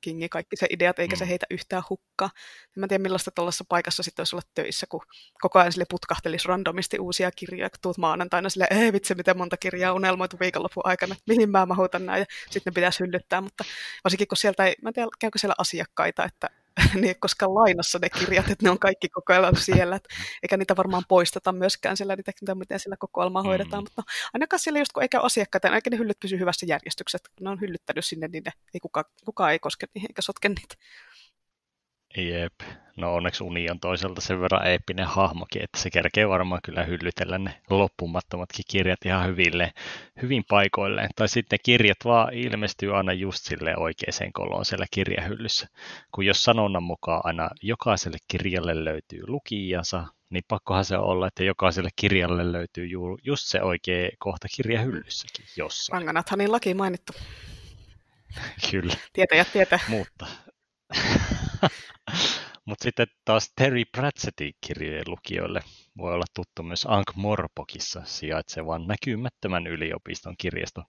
Kingi kaikki se ideat, eikä mm. se heitä yhtään hukkaa. En mä tiedä, millaista tuollaisessa paikassa sitten olisi olla töissä, kun koko ajan sille putkahtelisi randomisti uusia kirjoja, kun tuut maanantaina sille, ei vitsi, miten monta kirjaa on unelmoitu viikonlopun aikana, että mihin mä mahutan näin, ja sitten ne pitäisi hyllyttää, mutta varsinkin kun sieltä ei, mä en tiedä, käykö siellä asiakkaita, että niin koska lainassa ne kirjat, että ne on kaikki kokoelma siellä, et, eikä niitä varmaan poisteta myöskään siellä, niitä, miten sillä kokoelmaa mm. hoidetaan, mutta no, ainakaan siellä just kun eikä asiakkaita, eikä ne hyllyt pysy hyvässä järjestyksessä, kun ne on hyllyttänyt sinne, niin ne, ei kuka, kukaan ei koske niihin eikä sotke niitä. Jep. No onneksi Uni on toisaalta sen verran eeppinen hahmokin, että se kerkee varmaan kyllä hyllytellä ne loppumattomatkin kirjat ihan hyville, hyvin paikoilleen. Tai sitten kirjat vaan ilmestyy aina just sille oikeaan koloon siellä kirjahyllyssä. Kun jos sanonnan mukaan aina jokaiselle kirjalle löytyy lukijansa, niin pakkohan se olla, että jokaiselle kirjalle löytyy just se oikea kohta kirjahyllyssäkin jossain. Ranganathanin laki mainittu. Kyllä. Tietäjät tietää. Mutta Mutta sitten taas Terry Pratchettin kirjojen lukijoille voi olla tuttu myös Ankh Morpokissa sijaitsevan näkymättömän yliopiston kirjasto,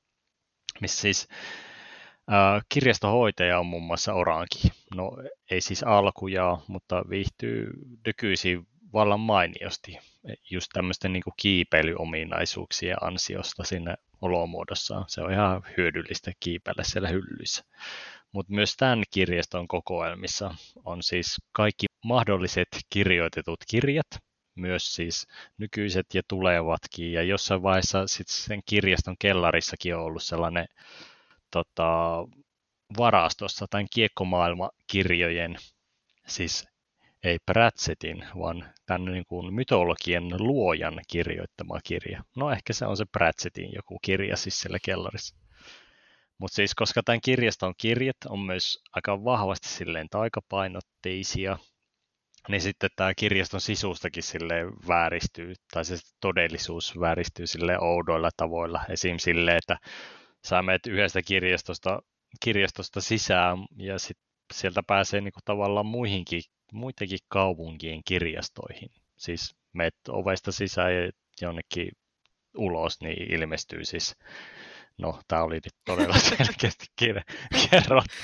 missä siis äh, kirjastohoitaja on muun muassa Oranki. No ei siis alkuja, mutta viihtyy nykyisin vallan mainiosti just tämmöisten niin kiipeilyominaisuuksien ansiosta sinne olomuodossaan. Se on ihan hyödyllistä kiipeillä siellä hyllyissä mutta myös tämän kirjaston kokoelmissa on siis kaikki mahdolliset kirjoitetut kirjat, myös siis nykyiset ja tulevatkin. Ja jossain vaiheessa sit sen kirjaston kellarissakin on ollut sellainen tota, varastossa tämän kiekkomaailmakirjojen, siis ei Pratsettin, vaan tämän niin kuin mytologian luojan kirjoittama kirja. No ehkä se on se Pratsettin joku kirja siis siellä kellarissa. Mutta siis koska tämän kirjaston kirjat on myös aika vahvasti silleen taikapainotteisia, niin sitten tämä kirjaston sisustakin sille vääristyy, tai se todellisuus vääristyy sille oudoilla tavoilla. Esim. sille, että sä menet yhdestä kirjastosta, kirjastosta sisään ja sit sieltä pääsee niinku tavallaan muihinkin, muitakin kaupunkien kirjastoihin. Siis meet ovesta sisään ja jonnekin ulos, niin ilmestyy siis No, tämä oli nyt todella selkeästi kerrottu.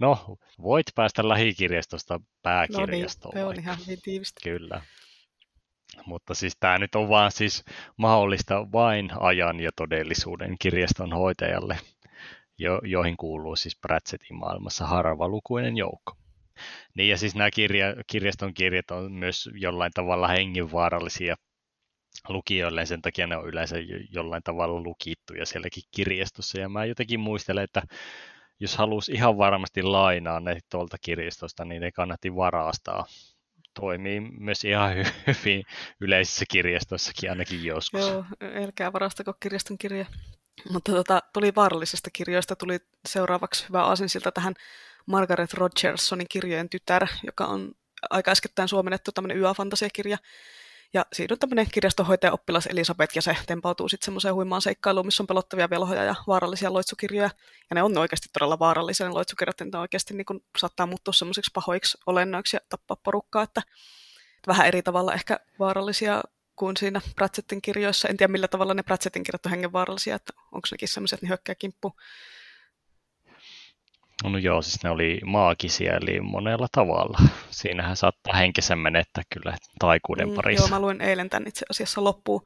No, voit päästä lähikirjastosta pääkirjastoon. No niin, on ihan hyvin tiivistä. Kyllä. Mutta siis tämä nyt on vaan siis mahdollista vain ajan ja todellisuuden kirjaston hoitajalle, jo, joihin kuuluu siis Pratsettin maailmassa harvalukuinen joukko. Niin ja siis nämä kirja, kirjaston kirjat on myös jollain tavalla hengenvaarallisia lukijoille, sen takia ne on yleensä jollain tavalla lukittuja sielläkin kirjastossa. Ja mä jotenkin muistelen, että jos halusi ihan varmasti lainaa ne tuolta kirjastosta, niin ne kannatti varastaa. Toimii myös ihan hyvin yleisissä kirjastoissakin ainakin joskus. Joo, älkää varastako kirjaston kirja. Mutta tota, tuli vaarallisista kirjoista, tuli seuraavaksi hyvä aasinsilta tähän Margaret Rogersonin kirjojen tytär, joka on aika äskettäin suomennettu tämmöinen YA-fantasiakirja, ja siinä on tämmöinen kirjastonhoitaja oppilas Elisabeth, ja se tempautuu sitten semmoiseen huimaan seikkailuun, missä on pelottavia velhoja ja vaarallisia loitsukirjoja. Ja ne on oikeasti todella vaarallisia, ne loitsukirjat, ne oikeasti niin kun saattaa muuttua semmoisiksi pahoiksi olennoiksi ja tappaa porukkaa, että vähän eri tavalla ehkä vaarallisia kuin siinä Pratsettin kirjoissa. En tiedä, millä tavalla ne Pratsettin kirjat on hengenvaarallisia, että onko nekin semmoisia, että ne hyökkää kimppuun. No joo, siis ne oli maagisia, eli monella tavalla. Siinähän saattaa henkisen menettää kyllä taikuuden parissa. Mm, joo, mä luin eilen tämän itse asiassa loppuun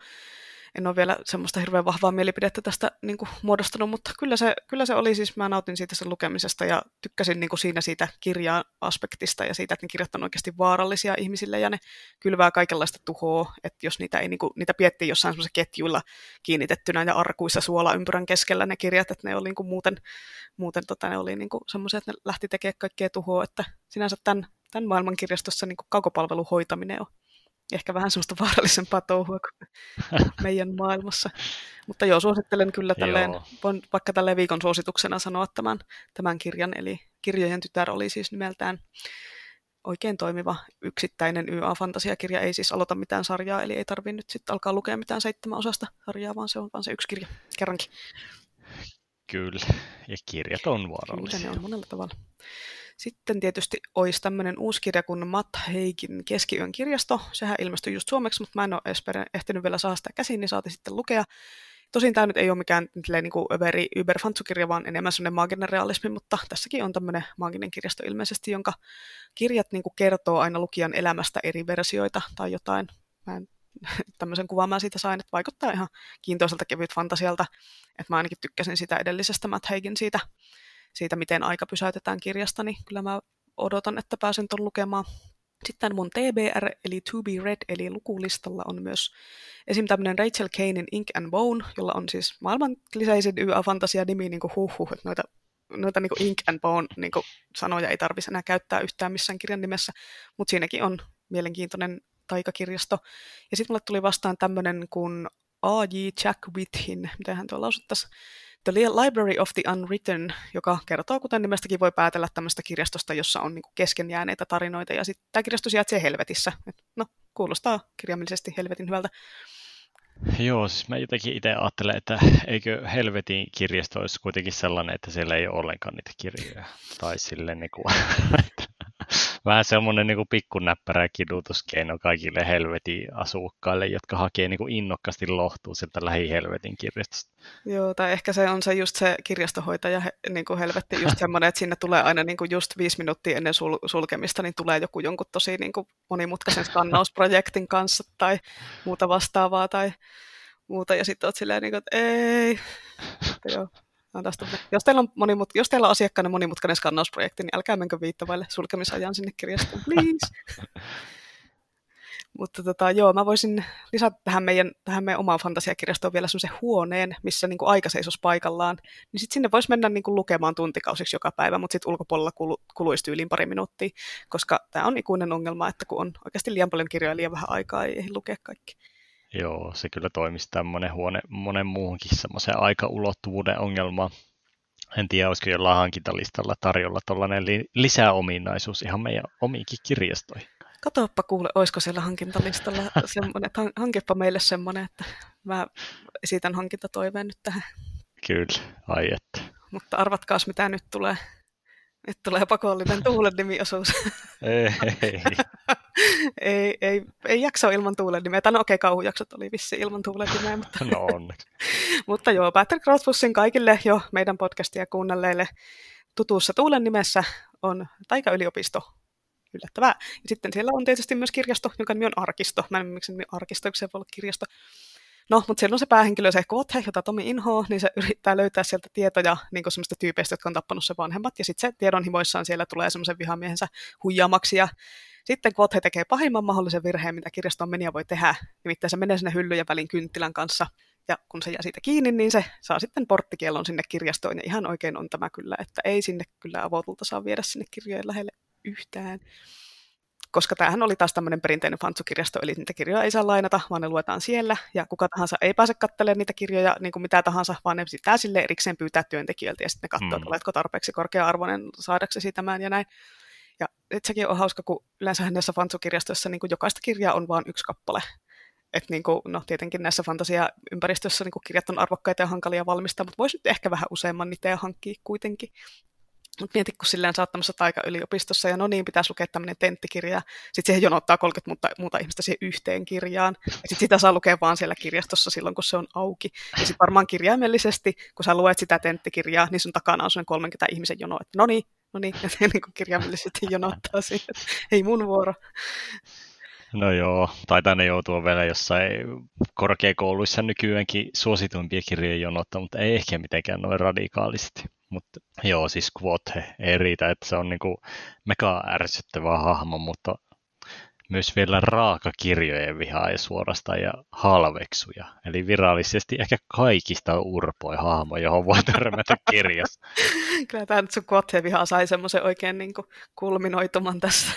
en ole vielä semmoista hirveän vahvaa mielipidettä tästä niin kuin, muodostanut, mutta kyllä se, kyllä se oli. Siis, mä nautin siitä sen lukemisesta ja tykkäsin niin kuin siinä siitä kirjaa aspektista ja siitä, että ne kirjat on oikeasti vaarallisia ihmisille ja ne kylvää kaikenlaista tuhoa, että jos niitä, ei, niin kuin, niitä piettiin jossain semmoisessa ketjuilla kiinnitettynä ja arkuissa suolaympyrän keskellä ne kirjat, että ne oli niin kuin muuten, muuten tota, ne oli niin semmoisia, että ne lähti tekemään kaikkea tuhoa, että sinänsä tämän, tämän maailman kirjastossa niin kuin kaukopalvelun hoitaminen on ehkä vähän semmoista vaarallisempaa touhua kuin meidän maailmassa. Mutta joo, suosittelen kyllä tälleen, joo. voin vaikka tälleen viikon suosituksena sanoa tämän, tämän kirjan, eli Kirjojen tytär oli siis nimeltään oikein toimiva yksittäinen YA-fantasiakirja, ei siis aloita mitään sarjaa, eli ei tarvitse nyt sitten alkaa lukea mitään seitsemän osasta sarjaa, vaan se on vaan se yksi kirja kerrankin. Kyllä, ja kirjat on vaarallisia. Kyllä ne on monella tavalla. Sitten tietysti olisi tämmöinen uusi kirja kuin Matt Heikin Keskiyön kirjasto. Sehän ilmestyi just suomeksi, mutta mä en ole edes ehtinyt vielä saada sitä käsiin, niin saatiin sitten lukea. Tosin tämä nyt ei ole mikään niin kuin överi Uber-fantsukirja, vaan enemmän sellainen maaginen realismi, mutta tässäkin on tämmöinen maaginen kirjasto ilmeisesti, jonka kirjat niin kuin kertoo aina lukijan elämästä eri versioita tai jotain. Mä en, tämmöisen kuvan mä siitä sain, että vaikuttaa ihan kiintoiselta kevyt fantasialta. Että mä ainakin tykkäsin sitä edellisestä Matt Heikin siitä siitä, miten aika pysäytetään kirjasta, niin kyllä mä odotan, että pääsen tuon lukemaan. Sitten mun TBR, eli To Be Read, eli lukulistalla on myös esim. tämmöinen Rachel Kanein Ink and Bone, jolla on siis maailman lisäisin YA-fantasia-nimi, niin kuin huh, huh että noita, noita niin Ink and Bone niin sanoja ei tarvitsisi enää käyttää yhtään missään kirjan nimessä, mutta siinäkin on mielenkiintoinen taikakirjasto. Ja sitten mulle tuli vastaan tämmöinen kuin A.J. Jack Within, miten hän tuo lausuttaisiin, The Library of the Unwritten, joka kertoo, kuten nimestäkin voi päätellä tämmöistä kirjastosta, jossa on niin kesken jääneitä tarinoita. Ja sitten tämä kirjasto sijaitsee helvetissä. Et, no, kuulostaa kirjaimellisesti helvetin hyvältä. Joo, siis mä jotenkin itse ajattelen, että eikö helvetin kirjasto olisi kuitenkin sellainen, että siellä ei ole ollenkaan niitä kirjoja. Tai silleen niin kuin, vähän semmoinen niin pikkunäppärä kidutuskeino kaikille helvetin asukkaille, jotka hakee niin kuin innokkaasti lohtua sieltä lähi-helvetin kirjastosta. Joo, tai ehkä se on se just se kirjastohoitaja niin kuin helvetti, just semmoinen, että sinne tulee aina niin kuin just viisi minuuttia ennen sul- sulkemista, niin tulee joku jonkun tosi niin kuin monimutkaisen skannausprojektin kanssa tai muuta vastaavaa tai muuta, ja sitten olet silleen, niin kuin, että ei, että joo. Jos teillä, on monimut- jos teillä on asiakkaana monimutkainen skannausprojekti, niin älkää menkö viittavaille sulkemisajan sinne kirjastoon, please. Mutta tota, joo, mä voisin lisätä tähän meidän, tähän meidän omaan fantasiakirjastoon vielä semmoisen huoneen, missä niin kuin aika seisoisi paikallaan. Niin sitten sinne voisi mennä niin kuin lukemaan tuntikausiksi joka päivä, mutta sitten ulkopuolella kulu, kuluisi tyyliin pari minuuttia, koska tämä on ikuinen ongelma, että kun on oikeasti liian paljon kirjoja liian vähän aikaa, ei ehdi lukea kaikki. Joo, se kyllä toimisi tämmöinen huone monen muuhunkin semmoisen aikaulottuvuuden ongelma. En tiedä, olisiko jollain hankintalistalla tarjolla tuollainen lisäominaisuus ihan meidän omiinkin kirjastoihin. Katoppa kuule, olisiko siellä hankintalistalla semmoinen, että hankepa meille semmoinen, että mä esitän hankintatoiveen nyt tähän. Kyllä, ai että. Mutta arvatkaas mitä nyt tulee. Nyt tulee pakollinen tuulen nimiosuus. ei, ei. ei, ei, jakso ilman tuulen nimeä. Tai no okei, okay, kauhujaksot oli vissi ilman tuulen nimeä. Mutta, no onneksi. mutta joo, Patrick Rothfussin kaikille jo meidän podcastia kuunnelleille tutussa tuulen nimessä on Taika-yliopisto yllättävää. Ja sitten siellä on tietysti myös kirjasto, jonka nimi on Arkisto. Mä en miksi nimi Arkisto, se voi olla kirjasto. No, mutta siellä on se päähenkilö, se Kvothe, jota Tomi inhoa, niin se yrittää löytää sieltä tietoja niin semmoista tyypeistä, jotka on tappanut se vanhemmat, ja sitten se tiedonhimoissaan siellä tulee semmoisen vihamiehensä huijaamaksi, ja sitten Kvothe tekee pahimman mahdollisen virheen, mitä kirjastoon meniä voi tehdä, nimittäin se menee sinne hyllyjen välin kynttilän kanssa, ja kun se jää siitä kiinni, niin se saa sitten porttikielon sinne kirjastoon, ja ihan oikein on tämä kyllä, että ei sinne kyllä avotulta saa viedä sinne kirjojen lähelle yhtään. Koska tämähän oli taas tämmöinen perinteinen fantsukirjasto, eli niitä kirjoja ei saa lainata, vaan ne luetaan siellä, ja kuka tahansa ei pääse katselemaan niitä kirjoja niin kuin mitä tahansa, vaan ne pitää sille erikseen pyytää työntekijöiltä, ja sitten ne katsoo, mm. että oletko tarpeeksi korkea-arvoinen saadaksesi tämän ja näin. Ja sekin on hauska, kun yleensä näissä fantsukirjastoissa niin kuin jokaista kirjaa on vain yksi kappale. Et niin kuin, no tietenkin näissä fantasiaympäristöissä niin kirjat on arvokkaita ja hankalia valmistaa, mutta voisi nyt ehkä vähän useamman niitä hankkia kuitenkin. Mutta mieti, kun silleen saattamassa taika-yliopistossa, ja no niin, pitäisi lukea tämmöinen tenttikirja, sitten siihen jonottaa 30 muuta, muuta ihmistä siihen yhteen kirjaan, ja sitten sitä saa lukea vaan siellä kirjastossa silloin, kun se on auki. Ja sitten varmaan kirjaimellisesti, kun sä luet sitä tenttikirjaa, niin sun takana on 30 ihmisen jono, että no niin, no niin, ja niin kuin kirjaimellisesti jonottaa siihen, ei mun vuoro. No joo, taitaa ne joutua vielä jossain korkeakouluissa nykyäänkin suosituimpia kirjoja jonottaa, mutta ei ehkä mitenkään noin radikaalisti. Mutta joo, siis Quothe ei riitä, että se on niinku mega ärsyttävä hahmo, mutta myös vielä raakakirjojen vihaa ja suorastaan ja halveksuja. Eli virallisesti ehkä kaikista urpoi hahmo, johon voi törmätä kirjassa. Kyllä tämä nyt sun Quothe-viha sai semmoisen oikein niin kuin kulminoituman tässä.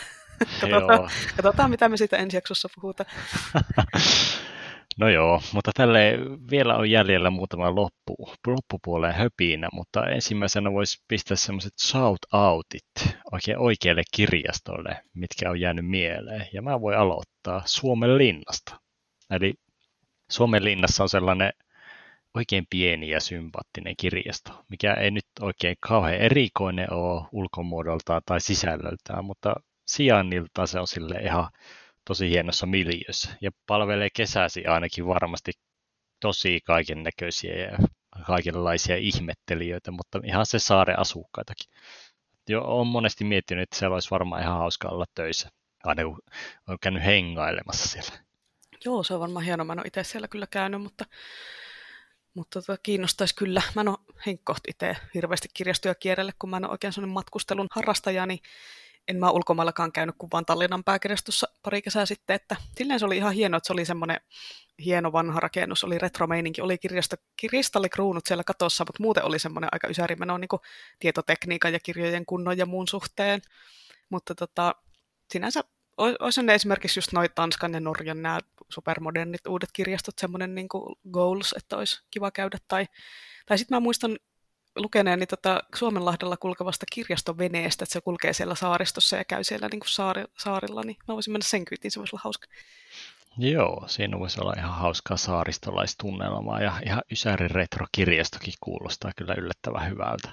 katsotaan, katsotaan, mitä me siitä ensi jaksossa puhutaan. No joo, mutta tälle vielä on jäljellä muutama loppu, loppupuoleen höpinä, mutta ensimmäisenä voisi pistää semmoiset shout-outit oikein oikealle kirjastolle, mitkä on jäänyt mieleen. Ja mä voin aloittaa Suomen linnasta. Eli Suomen linnassa on sellainen oikein pieni ja sympaattinen kirjasto, mikä ei nyt oikein kauhean erikoinen ole ulkomuodoltaan tai sisällöltään, mutta sijainnilta se on sille ihan tosi hienossa miljössä ja palvelee kesäsi ainakin varmasti tosi kaiken näköisiä ja kaikenlaisia ihmettelijöitä, mutta ihan se saaren asukkaitakin. Jo on monesti miettinyt, että siellä olisi varmaan ihan hauska olla töissä, aina kun on käynyt hengailemassa siellä. Joo, se on varmaan hienoa. Mä en ole itse siellä kyllä käynyt, mutta, mutta tota, kiinnostaisi kyllä. Mä en ole itse hirveästi kirjastoja kierrelle, kun mä en ole oikein sellainen matkustelun harrastaja, niin en mä ulkomaillakaan käynyt kuin vaan Tallinnan pääkirjastossa pari kesää sitten, että silleen se oli ihan hieno, että se oli semmoinen hieno vanha rakennus, oli retromeininki, oli kirjasto, kristallikruunut siellä katossa, mutta muuten oli semmoinen aika ysärimeno niin tietotekniikan ja kirjojen kunnon ja muun suhteen. Mutta tota, sinänsä olisi ne esimerkiksi just noin Tanskan ja Norjan nämä supermodernit uudet kirjastot, semmoinen niin goals, että olisi kiva käydä. Tai, tai sitten mä muistan lukeneeni tota Suomenlahdella kulkevasta kirjastoveneestä, että se kulkee siellä saaristossa ja käy siellä niin kuin saari, saarilla, niin mä voisin mennä sen kyytiin, se voisi olla hauska. Joo, siinä voisi olla ihan hauskaa saaristolaistunnelmaa ja ihan Ysärin retrokirjastokin kuulostaa kyllä yllättävän hyvältä.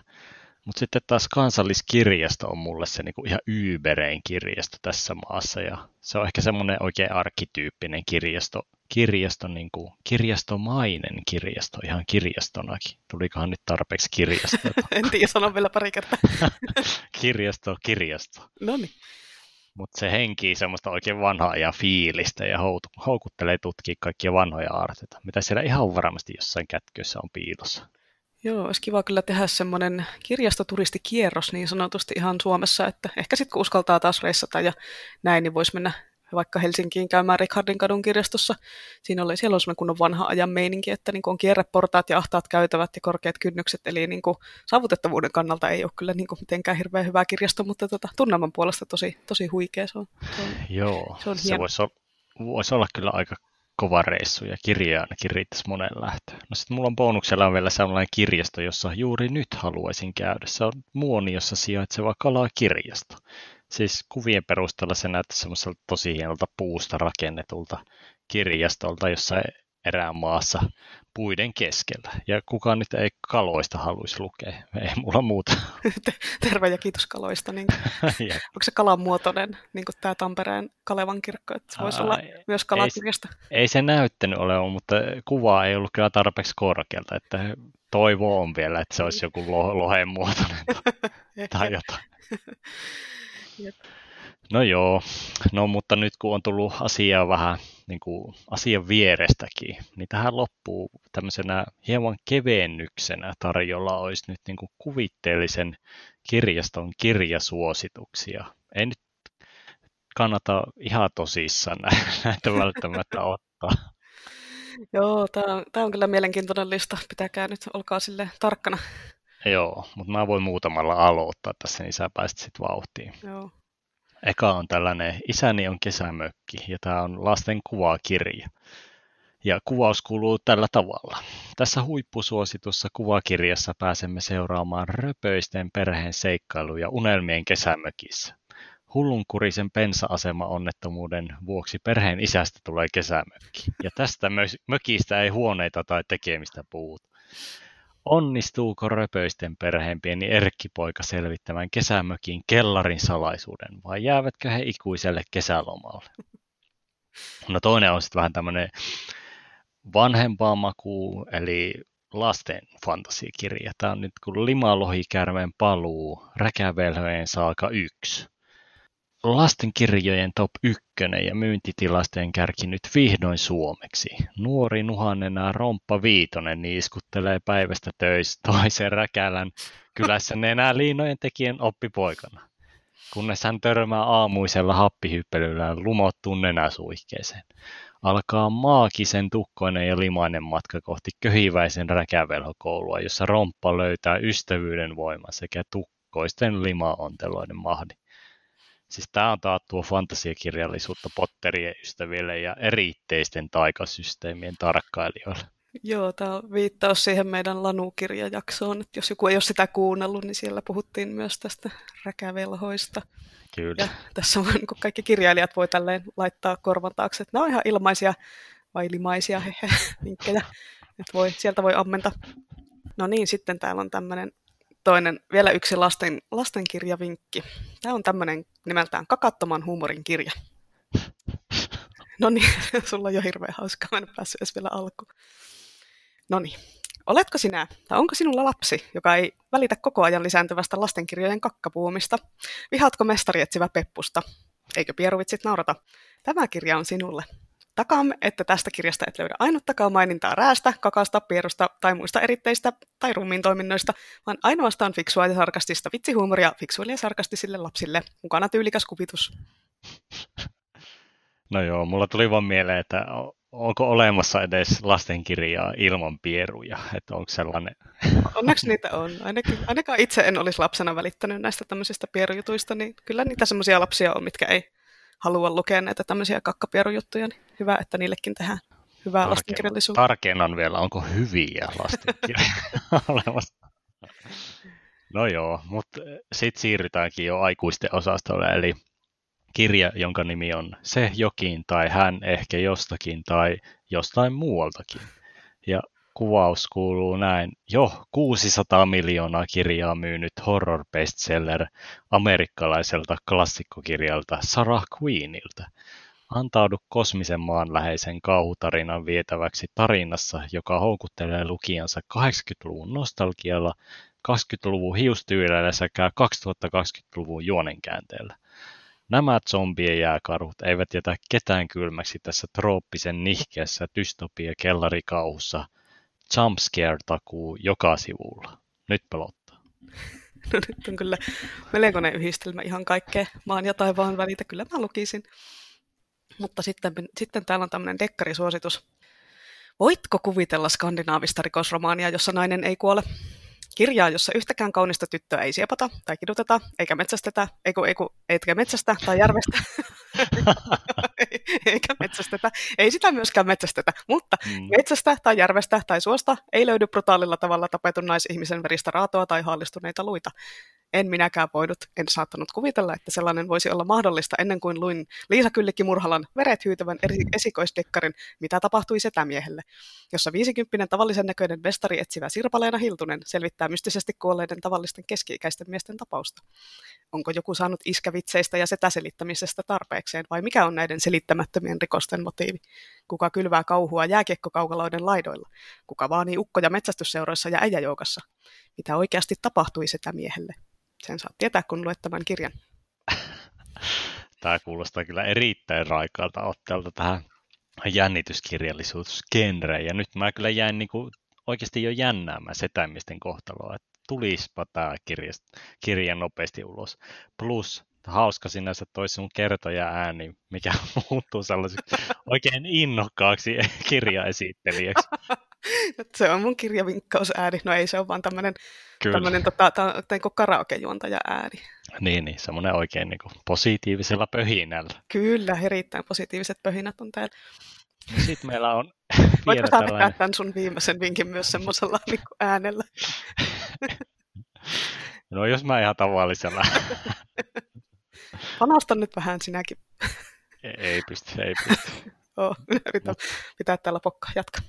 Mutta sitten taas kansalliskirjasto on mulle se niinku ihan yyberein kirjasto tässä maassa ja se on ehkä semmoinen oikein arkkityyppinen kirjasto, kirjasto niin kuin, kirjastomainen kirjasto ihan kirjastonakin. Tulikohan nyt tarpeeksi kirjasto? en tiedä, sanon vielä pari kertaa. kirjasto, kirjasto. No niin. Mutta se henkii semmoista oikein vanhaa ja fiilistä ja houkuttelee tutkia kaikkia vanhoja aarteita, mitä siellä ihan varmasti jossain kätkössä on piilossa. Joo, olisi kiva kyllä tehdä semmoinen kirjastoturistikierros niin sanotusti ihan Suomessa, että ehkä sitten kun uskaltaa taas reissata ja näin, niin voisi mennä vaikka Helsinkiin käymään Richardin kadun kirjastossa. Siinä oli, siellä on semmoinen kunnon vanha ajan meininki, että niin kuin on kierreportaat ja ahtaat käytävät ja korkeat kynnykset, eli niin kuin saavutettavuuden kannalta ei ole kyllä niin kuin mitenkään hirveän hyvä kirjasto, mutta tota, tunnelman puolesta tosi, tosi huikea se on. Se on Joo, se, on se voisi, olla, voisi olla kyllä aika kova reissu ja kirja ainakin riittäisi monen lähtöön. No sitten mulla on bonuksella on vielä sellainen kirjasto, jossa juuri nyt haluaisin käydä. Se on Muoniossa sijaitseva kalakirjasto. Siis kuvien perusteella se näyttää semmoiselta tosi hienolta puusta rakennetulta kirjastolta jossain erämaassa puiden keskellä. Ja kukaan nyt ei kaloista haluaisi lukea. Ei mulla muuta. Terve ja kiitos kaloista. Niin onko se kalan muotoinen, niin kuin tämä Tampereen Kalevan kirkko, että se voisi olla myös kalakirjasta? Ei, ei se näyttänyt ole, mutta kuva ei ollut kyllä tarpeeksi korkealta, että toivo on vielä, että se olisi joku lo- lohen muotoinen tai jotain. No joo, no mutta nyt kun on tullut asiaa vähän niin kuin asian vierestäkin, niin tähän loppuu tämmöisenä hieman kevennyksenä tarjolla olisi nyt niin kuin kuvitteellisen kirjaston kirjasuosituksia. Ei nyt kannata ihan tosissaan näitä välttämättä ottaa. Joo, tämä on, tämä on kyllä mielenkiintoinen lista. Pitäkää nyt, olkaa sille tarkkana. Joo, mutta mä voin muutamalla aloittaa tässä, niin sä pääsit sitten vauhtiin. Joo. Eka on tällainen Isäni on kesämökki ja tämä on lasten kuvakirja. Ja kuvaus kuuluu tällä tavalla. Tässä huippusuositussa kuvakirjassa pääsemme seuraamaan röpöisten perheen seikkailuja unelmien kesämökissä. Hullunkurisen pensa-asema-onnettomuuden vuoksi perheen isästä tulee kesämökki. Ja tästä mökistä ei huoneita tai tekemistä puuta. Onnistuuko röpöisten perheen pieni erkkipoika selvittämään kesämökin kellarin salaisuuden vai jäävätkö he ikuiselle kesälomalle? No toinen on sitten vähän tämmöinen vanhempaa maku, eli lasten fantasiakirja. Tämä on nyt kuin Limalohikärmen paluu, Räkävelhojen saaka 1 lastenkirjojen top ykkönen ja myyntitilastojen kärki nyt vihdoin suomeksi. Nuori nuhannena Romppa Viitonen niiskuttelee päivästä töistä toisen räkälän kylässä nenää liinojen tekijän oppipoikana. Kunnes hän törmää aamuisella happihyppelyllä lumottuun nenäsuihkeeseen. Alkaa maakisen tukkoinen ja limainen matka kohti köhiväisen räkävelhokoulua, jossa Romppa löytää ystävyyden voiman sekä tukkoisten limaonteloiden mahdin. Siis tämä on taattua fantasiakirjallisuutta Potterien ystäville ja eritteisten taikasysteemien tarkkailijoille. Joo, tämä on viittaus siihen meidän Lanu-kirjajaksoon, että jos joku ei ole sitä kuunnellut, niin siellä puhuttiin myös tästä räkävelhoista. Kyllä. Ja tässä on, kun kaikki kirjailijat voi tälleen laittaa korvan taakse, että nämä on ihan ilmaisia vai limaisia vinkkejä, että voi, sieltä voi ammenta. No niin, sitten täällä on tämmöinen toinen, vielä yksi lasten, lastenkirjavinkki. Tämä on tämmöinen nimeltään Kakattoman huumorin kirja. No niin, sulla on jo hirveän hauskaa, en päässyt edes vielä alkuun. No niin, oletko sinä, tai onko sinulla lapsi, joka ei välitä koko ajan lisääntyvästä lastenkirjojen kakkapuumista? Vihaatko mestari etsivä peppusta? Eikö pieruvitsit naurata? Tämä kirja on sinulle. Takaamme, että tästä kirjasta et löydä ainuttakaan mainintaa räästä, kakasta, pierusta tai muista eritteistä tai rummiin toiminnoista, vaan ainoastaan fiksua ja sarkastista vitsihuumoria fiksuille ja sarkastisille lapsille. Mukana tyylikäs kuvitus. No joo, mulla tuli vaan mieleen, että onko olemassa edes lastenkirjaa ilman pieruja, että onko sellainen? Onneksi niitä on. Ainakin, ainakaan itse en olisi lapsena välittänyt näistä tämmöisistä pierujutuista, niin kyllä niitä semmoisia lapsia on, mitkä ei halua lukea näitä tämmöisiä kakkapierujuttuja, niin hyvä, että niillekin tehdään hyvää Tarke- lastenkirjallisuutta. Tarkennan vielä, onko hyviä lastenkirjoja olemassa. No joo, mutta sitten siirrytäänkin jo aikuisten osastolle, eli kirja, jonka nimi on Se jokin tai hän ehkä jostakin tai jostain muualtakin. Ja kuvaus kuuluu näin. Jo 600 miljoonaa kirjaa myynyt horror bestseller amerikkalaiselta klassikkokirjalta Sarah Queenilta. Antaudu kosmisen maanläheisen kauhutarinan vietäväksi tarinassa, joka houkuttelee lukijansa 80-luvun nostalgialla, 20-luvun hiustyyleillä sekä 2020-luvun juonenkäänteellä. Nämä zombien jääkarhut eivät jätä ketään kylmäksi tässä trooppisen nihkeässä dystopia-kellarikauhussa – jumpscare-takuu joka sivulla. Nyt pelottaa. No nyt on kyllä melkoinen yhdistelmä ihan kaikkea maan ja taivaan välitä. Kyllä mä lukisin. Mutta sitten, sitten täällä on tämmöinen dekkarisuositus. Voitko kuvitella skandinaavista rikosromaania, jossa nainen ei kuole? Kirjaa, jossa yhtäkään kaunista tyttöä ei siepata tai kiduteta, eikä metsästetä, eiku, eiku, eikä metsästä tai järvestä, eikä metsästetä. Ei sitä myöskään metsästetä, mutta mm. metsästä tai järvestä tai suosta ei löydy brutaalilla tavalla tapetun naisihmisen veristä raatoa tai haalistuneita luita en minäkään voinut, en saattanut kuvitella, että sellainen voisi olla mahdollista ennen kuin luin Liisa Kyllikki Murhalan veret hyytävän esikoisdekkarin Mitä tapahtui setämiehelle, jossa viisikymppinen tavallisen näköinen mestari etsivä Sirpaleena Hiltunen selvittää mystisesti kuolleiden tavallisten keski-ikäisten miesten tapausta. Onko joku saanut iskävitseistä ja setäselittämisestä tarpeekseen, vai mikä on näiden selittämättömien rikosten motiivi? Kuka kylvää kauhua jääkiekkokaukaloiden laidoilla? Kuka vaanii ukkoja metsästysseuroissa ja äijäjoukassa? Mitä oikeasti tapahtui setämiehelle? Sen saat tietää, kun luet tämän kirjan. Tämä kuulostaa kyllä erittäin raikaalta otteelta tähän jännityskirjallisuusgenreen. Ja nyt mä kyllä jäin niin kuin oikeasti jo jännäämään setämisten kohtaloa, että tulispa tämä kirja, kirja nopeasti ulos. Plus hauska sinänsä toi sun kertoja ääni, mikä muuttuu sellaiseksi oikein innokkaaksi kirjaesittelijäksi. se on mun kirjavinkkausääni. No ei, se on vaan tämmöinen tämmöinen tota, niinku karaokejuontaja ääni. Niin, niin semmoinen oikein niin kuin positiivisella pöhinällä. Kyllä, erittäin positiiviset pöhinät on täällä. Sitten meillä on Voitko vielä tällainen... tämän sun viimeisen vinkin myös semmoisella niin äänellä? no jos mä ihan tavallisella. Panasta nyt vähän sinäkin. ei, ei pysty, ei pysty. oh, yritän pitää täällä pokka, jatka.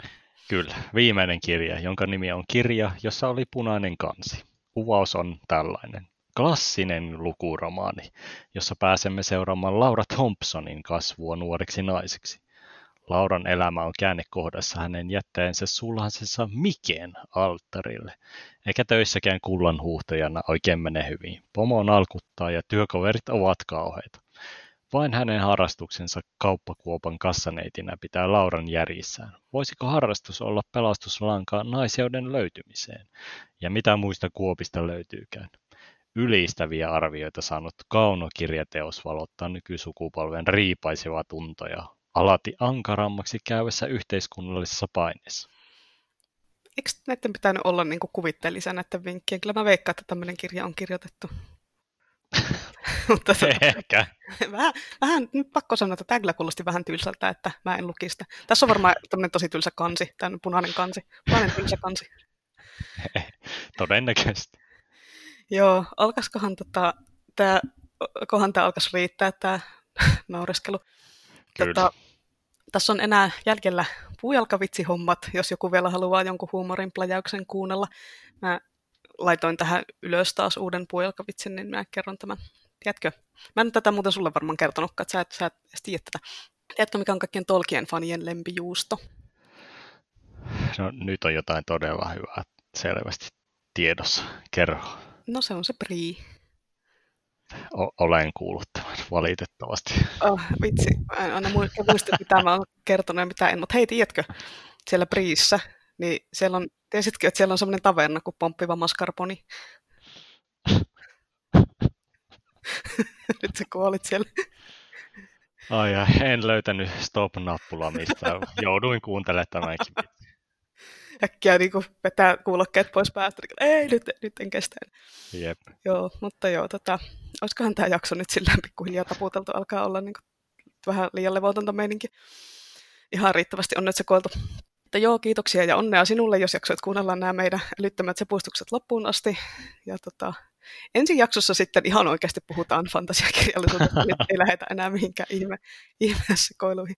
Kyllä, viimeinen kirja, jonka nimi on Kirja, jossa oli punainen kansi. Kuvaus on tällainen. Klassinen lukuromaani, jossa pääsemme seuraamaan Laura Thompsonin kasvua nuoreksi naiseksi. Lauran elämä on käännekohdassa hänen jättäensä sulhasensa Miken alttarille, eikä töissäkään kullan huuhtajana oikein mene hyvin. Pomo on alkuttaa ja työkaverit ovat kauheita. Vain hänen harrastuksensa kauppakuopan kassaneitinä pitää Lauran järjissään. Voisiko harrastus olla pelastuslanka naiseuden löytymiseen? Ja mitä muista kuopista löytyykään? Ylistäviä arvioita saanut kaunokirjateos valottaa nykysukupolven riipaisevaa tuntoja, alati ankarammaksi käyvässä yhteiskunnallisessa paineessa. Eikö näiden pitänyt olla niin kuvitteellisia näiden vinkkien? Kyllä mä veikkaan, että tämmöinen kirja on kirjoitettu. Mutta Ehkä. vähän, vähän, nyt pakko sanoa, että tämä kuulosti vähän tylsältä, että mä en luki sitä. Tässä on varmaan tämmöinen tosi tylsä kansi, tämä punainen kansi, punainen tylsä kansi. Todennäköisesti. Joo, alkaisikohan tota, tämä, kohan tämä alkaisi riittää, tämä naureskelu. Kyllä. Tota, tässä on enää jäljellä puujalkavitsihommat, jos joku vielä haluaa jonkun huumorin plajauksen kuunnella. Mä laitoin tähän ylös taas uuden puujalkavitsin, niin mä kerron tämän. Tiedätkö? Mä en tätä muuten sulle varmaan kertonutkaan, että sä et, sä et edes tiedä tätä. Tiedätkö, mikä on kaikkien Tolkien fanien lempijuusto? No nyt on jotain todella hyvää selvästi tiedossa. Kerro. No se on se brie. O- olen kuullut tämän, valitettavasti. Oh, vitsi, mä en aina muista, mitä mä oon kertonut ja mitä en, mutta hei, tiedätkö, siellä Briissä, niin siellä on, tiesitkö, että siellä on semmoinen taverna kuin Pomppiva Mascarponi? Nyt sä kuolit siellä. Ai ja, en löytänyt stop-nappulaa mistään. Jouduin kuuntelemaan tämänkin. Äkkiä niin kuin vetää kuulokkeet pois päästä. Ei, nyt, nyt en kestä. Jep. Joo, mutta joo, tota, olisikohan tämä jakso nyt sillä pikkuhiljaa taputeltu, alkaa olla niin kuin, vähän liian levotonta meininki. Ihan riittävästi on nyt sekoiltu. Mutta joo, kiitoksia ja onnea sinulle, jos jaksoit kuunnella nämä meidän älyttömät sepustukset loppuun asti. Ja tota, ensi jaksossa sitten ihan oikeasti puhutaan fantasiakirjallisuudesta, nyt ei lähdetä enää mihinkään ihme, ihmeessekoiluihin.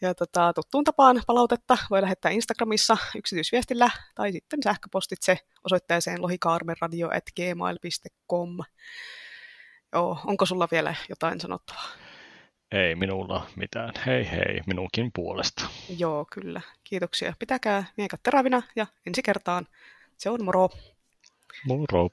Ja tota, tuttuun tapaan palautetta voi lähettää Instagramissa yksityisviestillä tai sitten sähköpostitse osoitteeseen lohikaarmenradio.gmail.com. Joo, onko sulla vielä jotain sanottavaa? Ei minulla mitään. Hei hei minunkin puolesta. Joo, kyllä. Kiitoksia. Pitäkää miekat terävinä ja ensi kertaan. Se on moro. Moro.